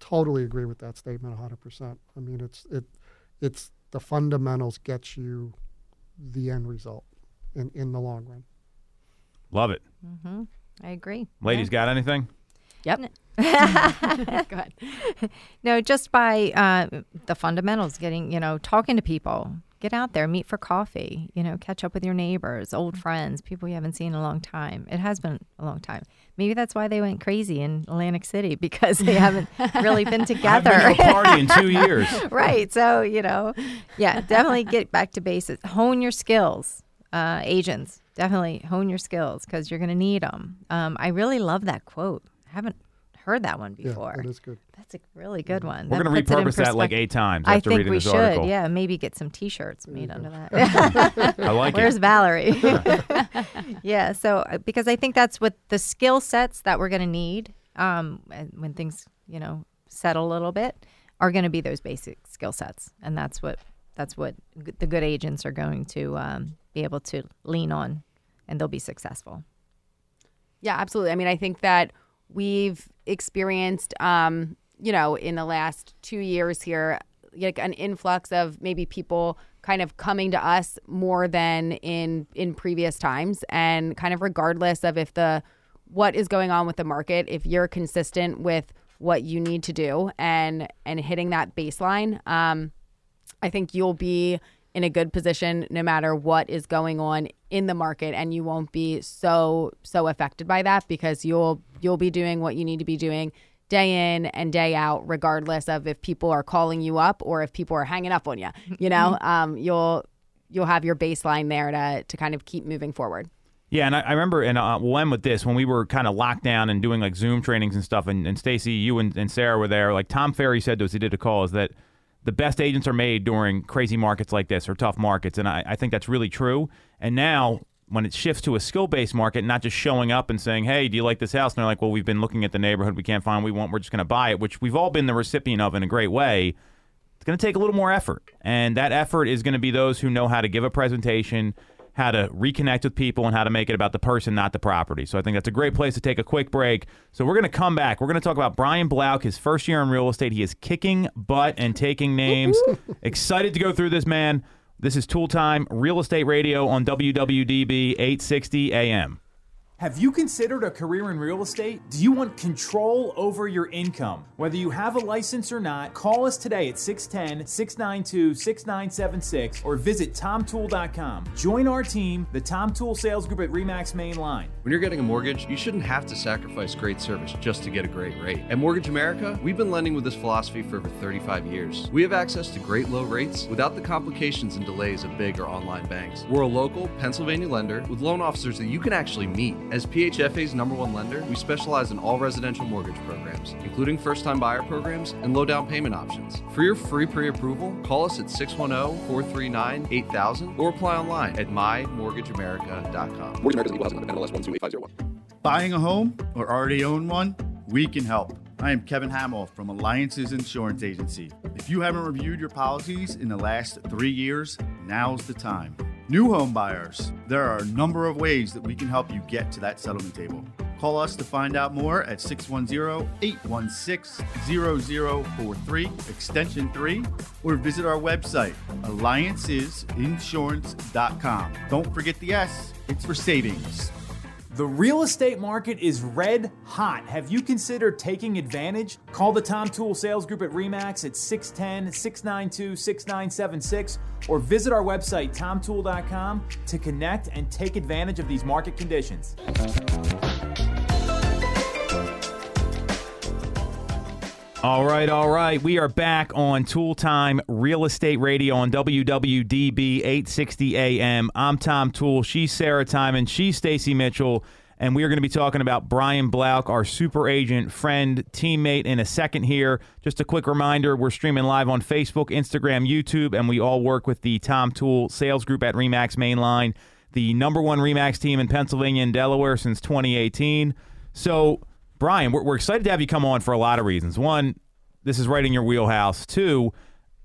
totally agree with that statement 100%. I mean, it's it it's the fundamentals get you the end result in, in the long run. Love it, I agree. ladies. Got anything? Yep. Go. No, just by uh, the fundamentals, getting, you know, talking to people, get out there, meet for coffee, you know, catch up with your neighbors, old friends, people you haven't seen in a long time. It has been a long time. Maybe that's why they went crazy in Atlantic City because they haven't really been I've together. been to a party in two years. right. So, you know, yeah, definitely get back to basics. Hone your skills, uh, agents. Definitely hone your skills because you're going to need them. Um, I really love that quote. I haven't heard that one Yeah, before. that is good. That's a really good one. We're That going to puts it in repurpose that like eight times I think reading we this should. article. Yeah, maybe get some T-shirts made under that. I like Where's it. Where's Valerie? yeah. So uh, because I think that's what the skill sets that we're going to need um, when things you know settle a little bit are going to be those basic skill sets, and that's what that's what g- the good agents are going to um, be able to lean on, and they'll be successful. Yeah, absolutely. I mean, I think that we've experienced, um, you know, in the last two years here, like an influx of maybe people kind of coming to us more than in in previous times, and kind of regardless of if the what is going on with the market, if you're consistent with what you need to do and and hitting that baseline, um, I think you'll be in a good position no matter what is going on in the market and you won't be so so affected by that because you'll you'll be doing what you need to be doing day in and day out regardless of if people are calling you up or if people are hanging up on you you know um, you'll you'll have your baseline there to to kind of keep moving forward Yeah, and I, I remember, and uh, we'll end with this when we were kind of locked down and doing like Zoom trainings and stuff. And, and Stacy, you and, and Sarah were there. Like Tom Ferry said to us, he did a call, is that the best agents are made during crazy markets like this or tough markets, and I, I think that's really true. And now when it shifts to a skill based market, not just showing up and saying, "Hey, do you like this house?" and they're like, "Well, we've been looking at the neighborhood, we can't find what we want, we're just going to buy it," which we've all been the recipient of in a great way it's going to take a little more effort. And that effort is going to be those who know how to give a presentation, how to reconnect with people, and how to make it about the person, not the property. So I think that's a great place to take a quick break. So we're going to come back. We're going to talk about Brian Blouch, his first year in real estate. He is kicking butt and taking names. Excited to go through this, man. This is Tool Time Real Estate Radio on WWDB 860 AM. Have you considered a career in real estate? Do you want control over your income? Whether you have a license or not, call us today at 610 692 6976 or visit tomtool.com. Join our team, the Tom Tool Sales Group at REMAX Main Line. When you're getting a mortgage, you shouldn't have to sacrifice great service just to get a great rate. At Mortgage America, we've been lending with this philosophy for over 35 years. We have access to great low rates without the complications and delays of big or online banks. We're a local Pennsylvania lender with loan officers that you can actually meet. As PHFA's number one lender, we specialize in all residential mortgage programs, including first time buyer programs and low down payment options. For your free pre approval, call us at 610 439 8000 or apply online at mymortgageamerica.com. Mortgage America's equal housing lender, NMLS 128501. Buying a home or already own one? We can help. I am Kevin Hamill from Alliances Insurance Agency. If you haven't reviewed your policies in the last three years, now's the time. New home buyers, there are a number of ways that we can help you get to that settlement table. Call us to find out more at 610 816 0043, extension 3, or visit our website, alliancesinsurance.com. Don't forget the S, it's for savings. The real estate market is red hot. Have you considered taking advantage? Call the Tom Tool Sales Group at REMAX at 610 692 6976 or visit our website, tomtool.com, to connect and take advantage of these market conditions. All right, all right. We are back on Tool Time Real Estate Radio on WWDB 860 AM. I'm Tom Tool. She's Sarah Timon. She's Stacy Mitchell. And we are going to be talking about Brian Blouch, our super agent, friend, teammate, in a second here. Just a quick reminder we're streaming live on Facebook, Instagram, YouTube, and we all work with the Tom Tool sales group at REMAX Mainline, the number one REMAX team in Pennsylvania and Delaware since 2018. So, Brian, we're, we're excited to have you come on for a lot of reasons. One, this is right in your wheelhouse. Two,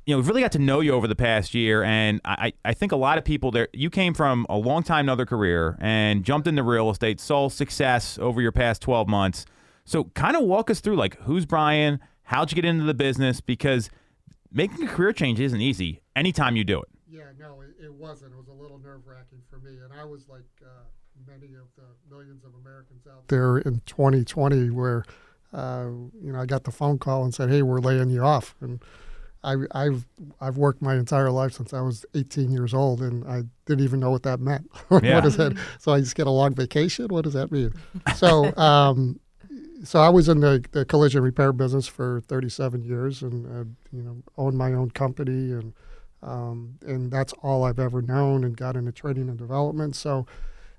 you know, we've really got to know you over the past year, and I, I think a lot of people there. You came from a long time, another career, and jumped into real estate, saw success over your past twelve months. So, kind of walk us through, like, who's Brian? How'd you get into the business? Because making a career change isn't easy. Anytime you do it. Yeah, no, it, it wasn't. It was a little nerve wracking for me, and I was like uh, many of the millions of Americans out there in 2020, where uh, you know I got the phone call and said, "Hey, we're laying you off," and I, I've I've worked my entire life since I was 18 years old, and I didn't even know what that meant. Yeah. what is that? So I just get a long vacation? What does that mean? So um, so I was in the, the collision repair business for 37 years, and uh, you know owned my own company, and um, and that's all I've ever known, and got into training and development. So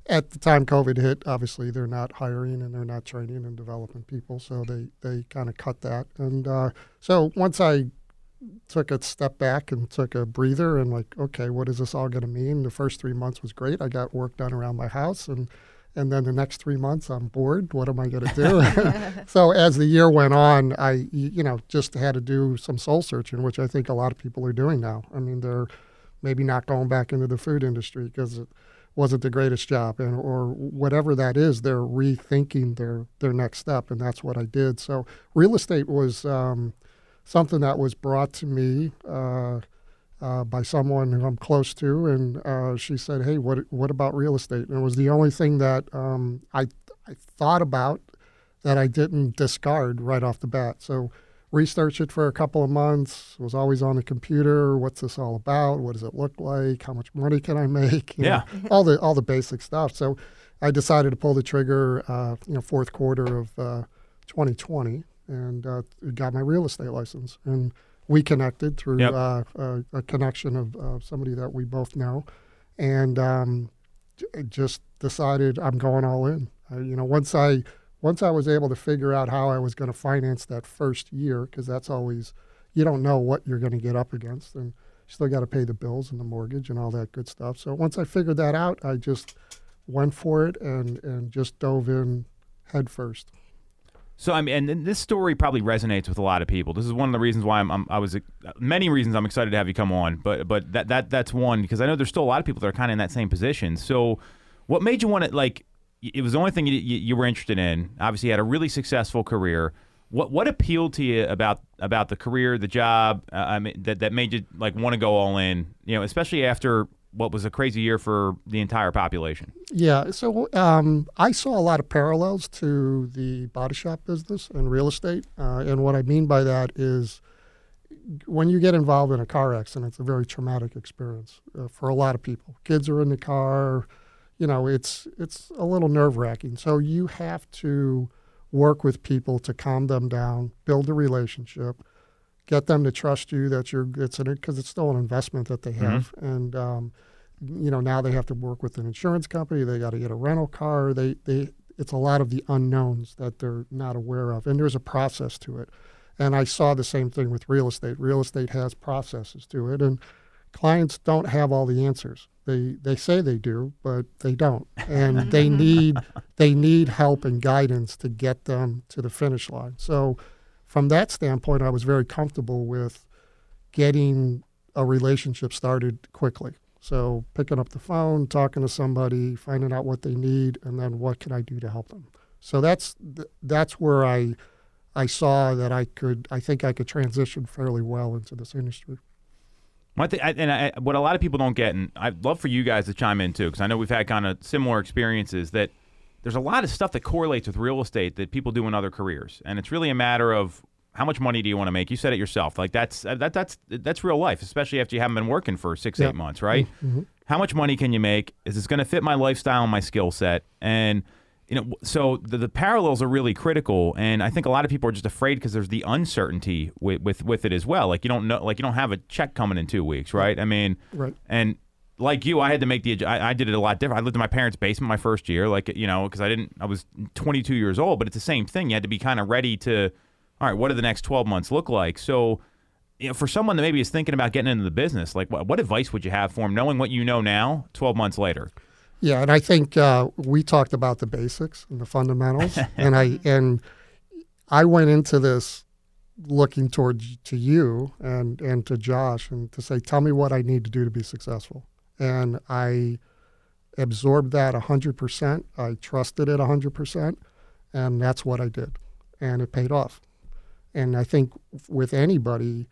at the time COVID hit, obviously they're not hiring and they're not training and developing people, so they they kind of cut that. And uh, so once I took a step back and took a breather and like, okay, what is this all going to mean? The first three months was great. I got work done around my house, and and then the next three months I'm bored. What am I going to do? so as the year went on, I you know just had to do some soul searching, which I think a lot of people are doing now. I mean, they're maybe not going back into the food industry because it wasn't the greatest job, and or whatever that is, they're rethinking their their next step, and that's what I did. So real estate was. Um, something that was brought to me uh, uh, by someone who I'm close to, and uh, she said, "Hey, what what about real estate?" And it was the only thing that um, I I thought about that I didn't discard right off the bat. So researched it for a couple of months. Was always on the computer. What's this all about? What does it look like? How much money can I make? You Yeah. know, all the all the basic stuff. So I decided to pull the trigger. Uh, you know, fourth quarter of uh, 2020 and uh, got my real estate license. And we connected through Yep. uh, a, a connection of uh, somebody that we both know, and um, j- just decided I'm going all in. You know, once I once I was able to figure out how I was going to finance that first year, because that's always you don't know what you're going to get up against, and still got to pay the bills and the mortgage and all that good stuff. So once I figured that out, I just went for it and and just dove in head first. So I mean, and this story probably resonates with a lot of people. This is one of the reasons why I'm, I'm I was uh, many reasons I'm excited to have you come on, but but that that that's one because I know there's still a lot of people that are kind of in that same position. So, what made you want to like? It was the only thing you, you, you were interested in. Obviously, you had a really successful career. What what appealed to you about about the career, the job? Uh, I mean, that that made you like want to go all in? You know, especially after what was a crazy year for the entire population. Yeah, so um, I saw a lot of parallels to the body shop business and real estate. Uh, and what I mean by that is when you get involved in a car accident, it's a very traumatic experience uh, for a lot of people. Kids are in the car, you know, it's it's a little nerve wracking. So you have to work with people to calm them down, build a relationship, get them to trust you that you're it's an because it's still an investment that they have, and um, you know now they have to work with an insurance company. They got to get a rental car. They they it's a lot of the unknowns that they're not aware of, and there's a process to it. And I saw the same thing with real estate. Real estate has processes to it, and clients don't have all the answers. They they say they do, but they don't, and they need they need help and guidance to get them to the finish line. So, from that standpoint, I was very comfortable with getting a relationship started quickly. So, picking up the phone, talking to somebody, finding out what they need, and then what can I do to help them. So that's that's where I I saw that I could I think I could transition fairly well into this industry. One thing, I, and I, what a lot of people don't get, and I'd love for you guys to chime in too, because I know we've had kind of similar experiences. That there's a lot of stuff that correlates with real estate that people do in other careers, and it's really a matter of how much money do you want to make. You said it yourself, like that's uh, that that's that's real life, especially after you haven't been working for six Yeah. eight months, right? Mm-hmm. How much money can you make? Is this going to fit my lifestyle and my skill set? And you know, so the, the parallels are really critical, and I think a lot of people are just afraid because there's the uncertainty with, with with it as well. Like you don't know, like you don't have a check coming in two weeks, right? I mean, Right. and like you, I had to make the. I, I did it a lot different. I lived in my parents' basement my first year, like you know, because I didn't. I was 22 years old, but it's the same thing. You had to be kind of ready to. All right, what do the next 12 months look like? So, you know, for someone that maybe is thinking about getting into the business, like what, what advice would you have for them, knowing what you know now, 12 months later? Yeah, and I think uh, we talked about the basics and the fundamentals, and I and I went into this looking towards to you and and to Josh and to say, tell me what I need to do to be successful, and I absorbed that hundred percent. I trusted it hundred percent, and that's what I did, and it paid off. And I think with anybody,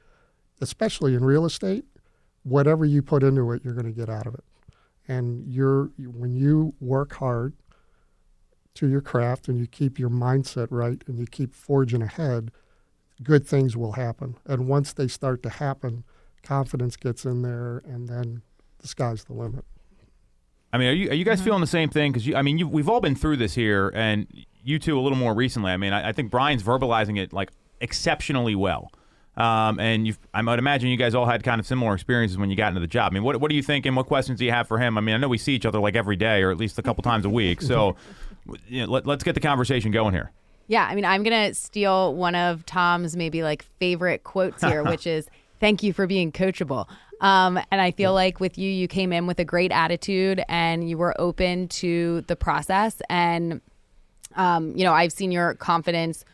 especially in real estate, whatever you put into it, you're going to get out of it and you're when you work hard to your craft and you keep your mindset right and you keep forging ahead good things will happen and once they start to happen confidence gets in there and then the sky's the limit I mean, are you are you guys mm-hmm. feeling the same thing? Because I mean, you, we've all been through this here, and you two a little more recently. I mean, I, I think Brian's verbalizing it like exceptionally well. Um, and you've, I might imagine you guys all had kind of similar experiences when you got into the job. I mean, what what are you thinking? What questions do you have for him? I mean, I know we see each other like every day, or at least a couple times a week. So, you know, let, let's get the conversation going here. Yeah, I mean, I'm gonna steal one of Tom's maybe like favorite quotes here, which is "Thank you for being coachable." Um, and I feel like with you, you came in with a great attitude and you were open to the process. And um, you know, I've seen your confidence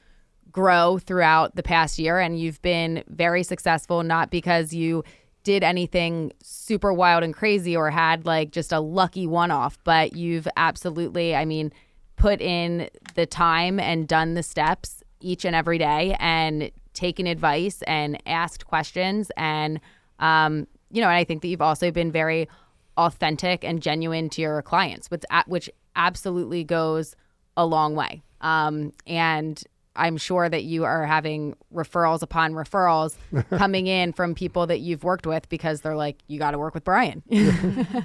grow throughout the past year, and you've been very successful. Not because you did anything super wild and crazy or had like just a lucky one-off, but you've absolutely, I mean put in the time and done the steps each and every day and taken advice and asked questions and um, you know and i think that you've also been very authentic and genuine to your clients which, a- which absolutely goes a long way um, and i'm sure that you are having referrals upon referrals coming in from people that you've worked with because they're like you got to work with brian.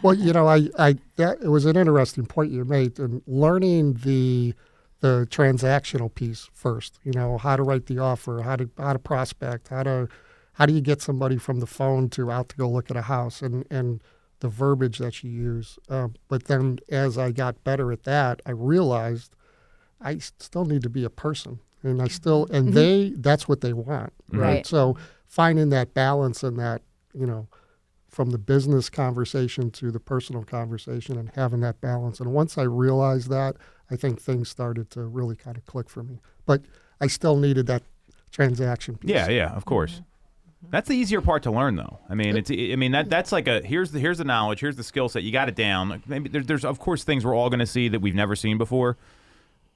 Well you know i i that it was an interesting point you made and learning the the transactional piece first you know how to write the offer how to how to prospect how to how do you get somebody from the phone to out to go look at a house and and the verbiage that you use. Uh, but then as i got better at that i realized I still need to be a person and i still and they that's what they want right? Right. so finding that balance and that you know from the business conversation to the personal conversation and having that balance. And once I realized that, I think things started to really kind of click for me. But I still needed that transaction piece. Yeah, yeah, of course. That's the easier part to learn, though. I mean, it's. I mean that that's like a here's the here's the knowledge, here's the skill set. You got it down. Maybe there's there's of course things we're all going to see that we've never seen before.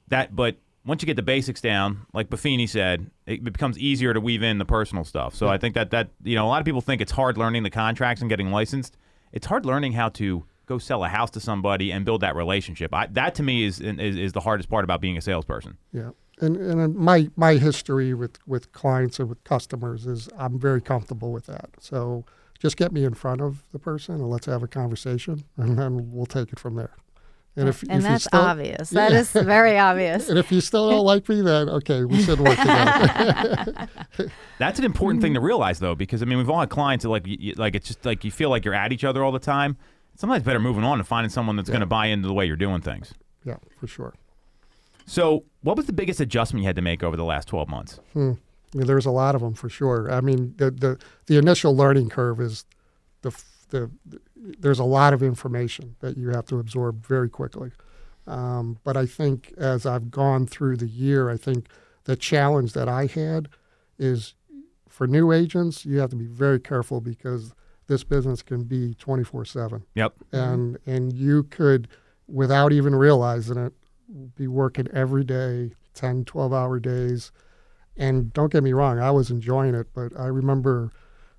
That, but once you get the basics down, like Buffini said, it becomes easier to weave in the personal stuff. So I think that that you know a lot of people think it's hard learning the contracts and getting licensed. it's hard learning how to go sell a house to somebody and build that relationship. I, that to me is, is is the hardest part about being a salesperson. Yeah. And, and uh, my my history with, with clients and with customers is I'm very comfortable with that. So just get me in front of the person and let's have a conversation, and then we'll take it from there. And, if, and if that's still, obvious. Yeah. That is very obvious. and if you still don't like me, then okay, we should work together. that's an important thing to realize, though, because I mean, we've all had clients that like, you, like it's just like you feel like you're at each other all the time. Sometimes better moving on and finding someone that's yeah. going to buy into the way you're doing things. Yeah, for sure. So, what was the biggest adjustment you had to make over the last 12 months? Hmm. Yeah, there's a lot of them for sure. I mean, the the, the initial learning curve is the, the, the there's a lot of information that you have to absorb very quickly. Um, but I think as I've gone through the year, I think the challenge that I had is for new agents, you have to be very careful because this business can be 24 7. Yep. And, and you could, without even realizing it, be working every day, 10, 12 hour days. And don't get me wrong, I was enjoying it, but I remember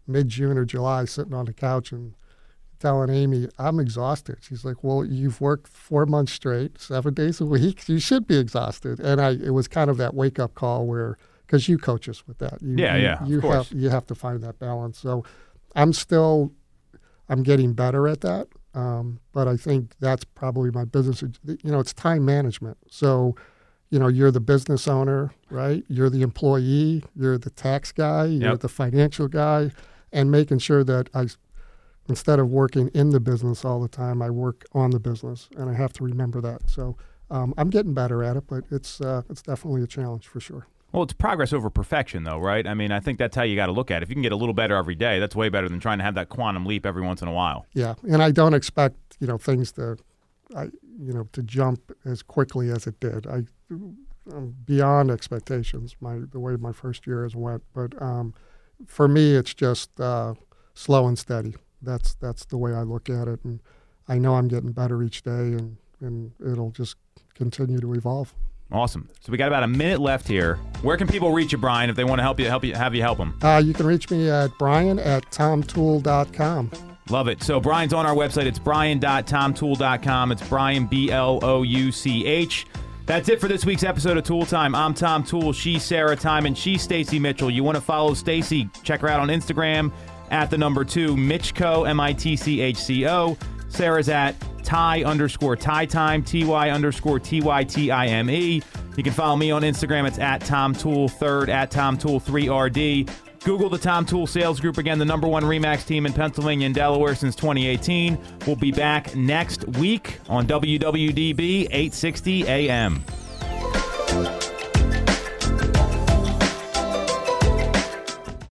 mid June or July sitting on the couch and telling Amy, I'm exhausted. She's like, Well, you've worked four months straight, seven days a week. You should be exhausted. And I, it was kind of that wake up call where, because you coach us with that. You, yeah, you, yeah. You have, you have to find that balance. So I'm still, I'm getting better at that. Um, but I think that's probably my business. You know, it's time management. So, you know, you're the business owner, right? You're the employee, you're the tax guy, you're yep. the financial guy, and making sure that I, instead of working in the business all the time, I work on the business, and I have to remember that. So um, I'm getting better at it, but it's uh, it's definitely a challenge for sure. Well, it's progress over perfection, though, right? I mean, I think that's how you got to look at it. If you can get a little better every day, that's way better than trying to have that quantum leap every once in a while. Yeah, and I don't expect you know things to, I you know, to jump as quickly as it did. I I'm beyond expectations. My the way my first year has went, but um, for me, it's just uh, slow and steady. That's that's the way I look at it, and I know I'm getting better each day, and and it'll just continue to evolve. Awesome. So we got about a minute left here. Where can people reach you, Brian, if they want to help you help you have you help them? Uh, you can reach me at brian at tomtool.com. Love it. So Brian's on our website. It's brian.tomtool.com. It's Brian B L O U C H. That's it for this week's episode of Tool Time. I'm Tom Tool. She's Sarah Time, and She's Stacy Mitchell. You want to follow Stacy? Check her out on Instagram at the number two Mitchco M I T C H C O. Sarah's at Ty underscore Ty Time, T-Y underscore T-Y-T-I-M-E. You can follow me on Instagram. It's at Tom Tool third, at Tom Tool 3RD. Google the Tom Tool Sales Group. Again, the number one REMAX team in Pennsylvania and Delaware since 2018. We'll be back next week on WWDB 860 AM.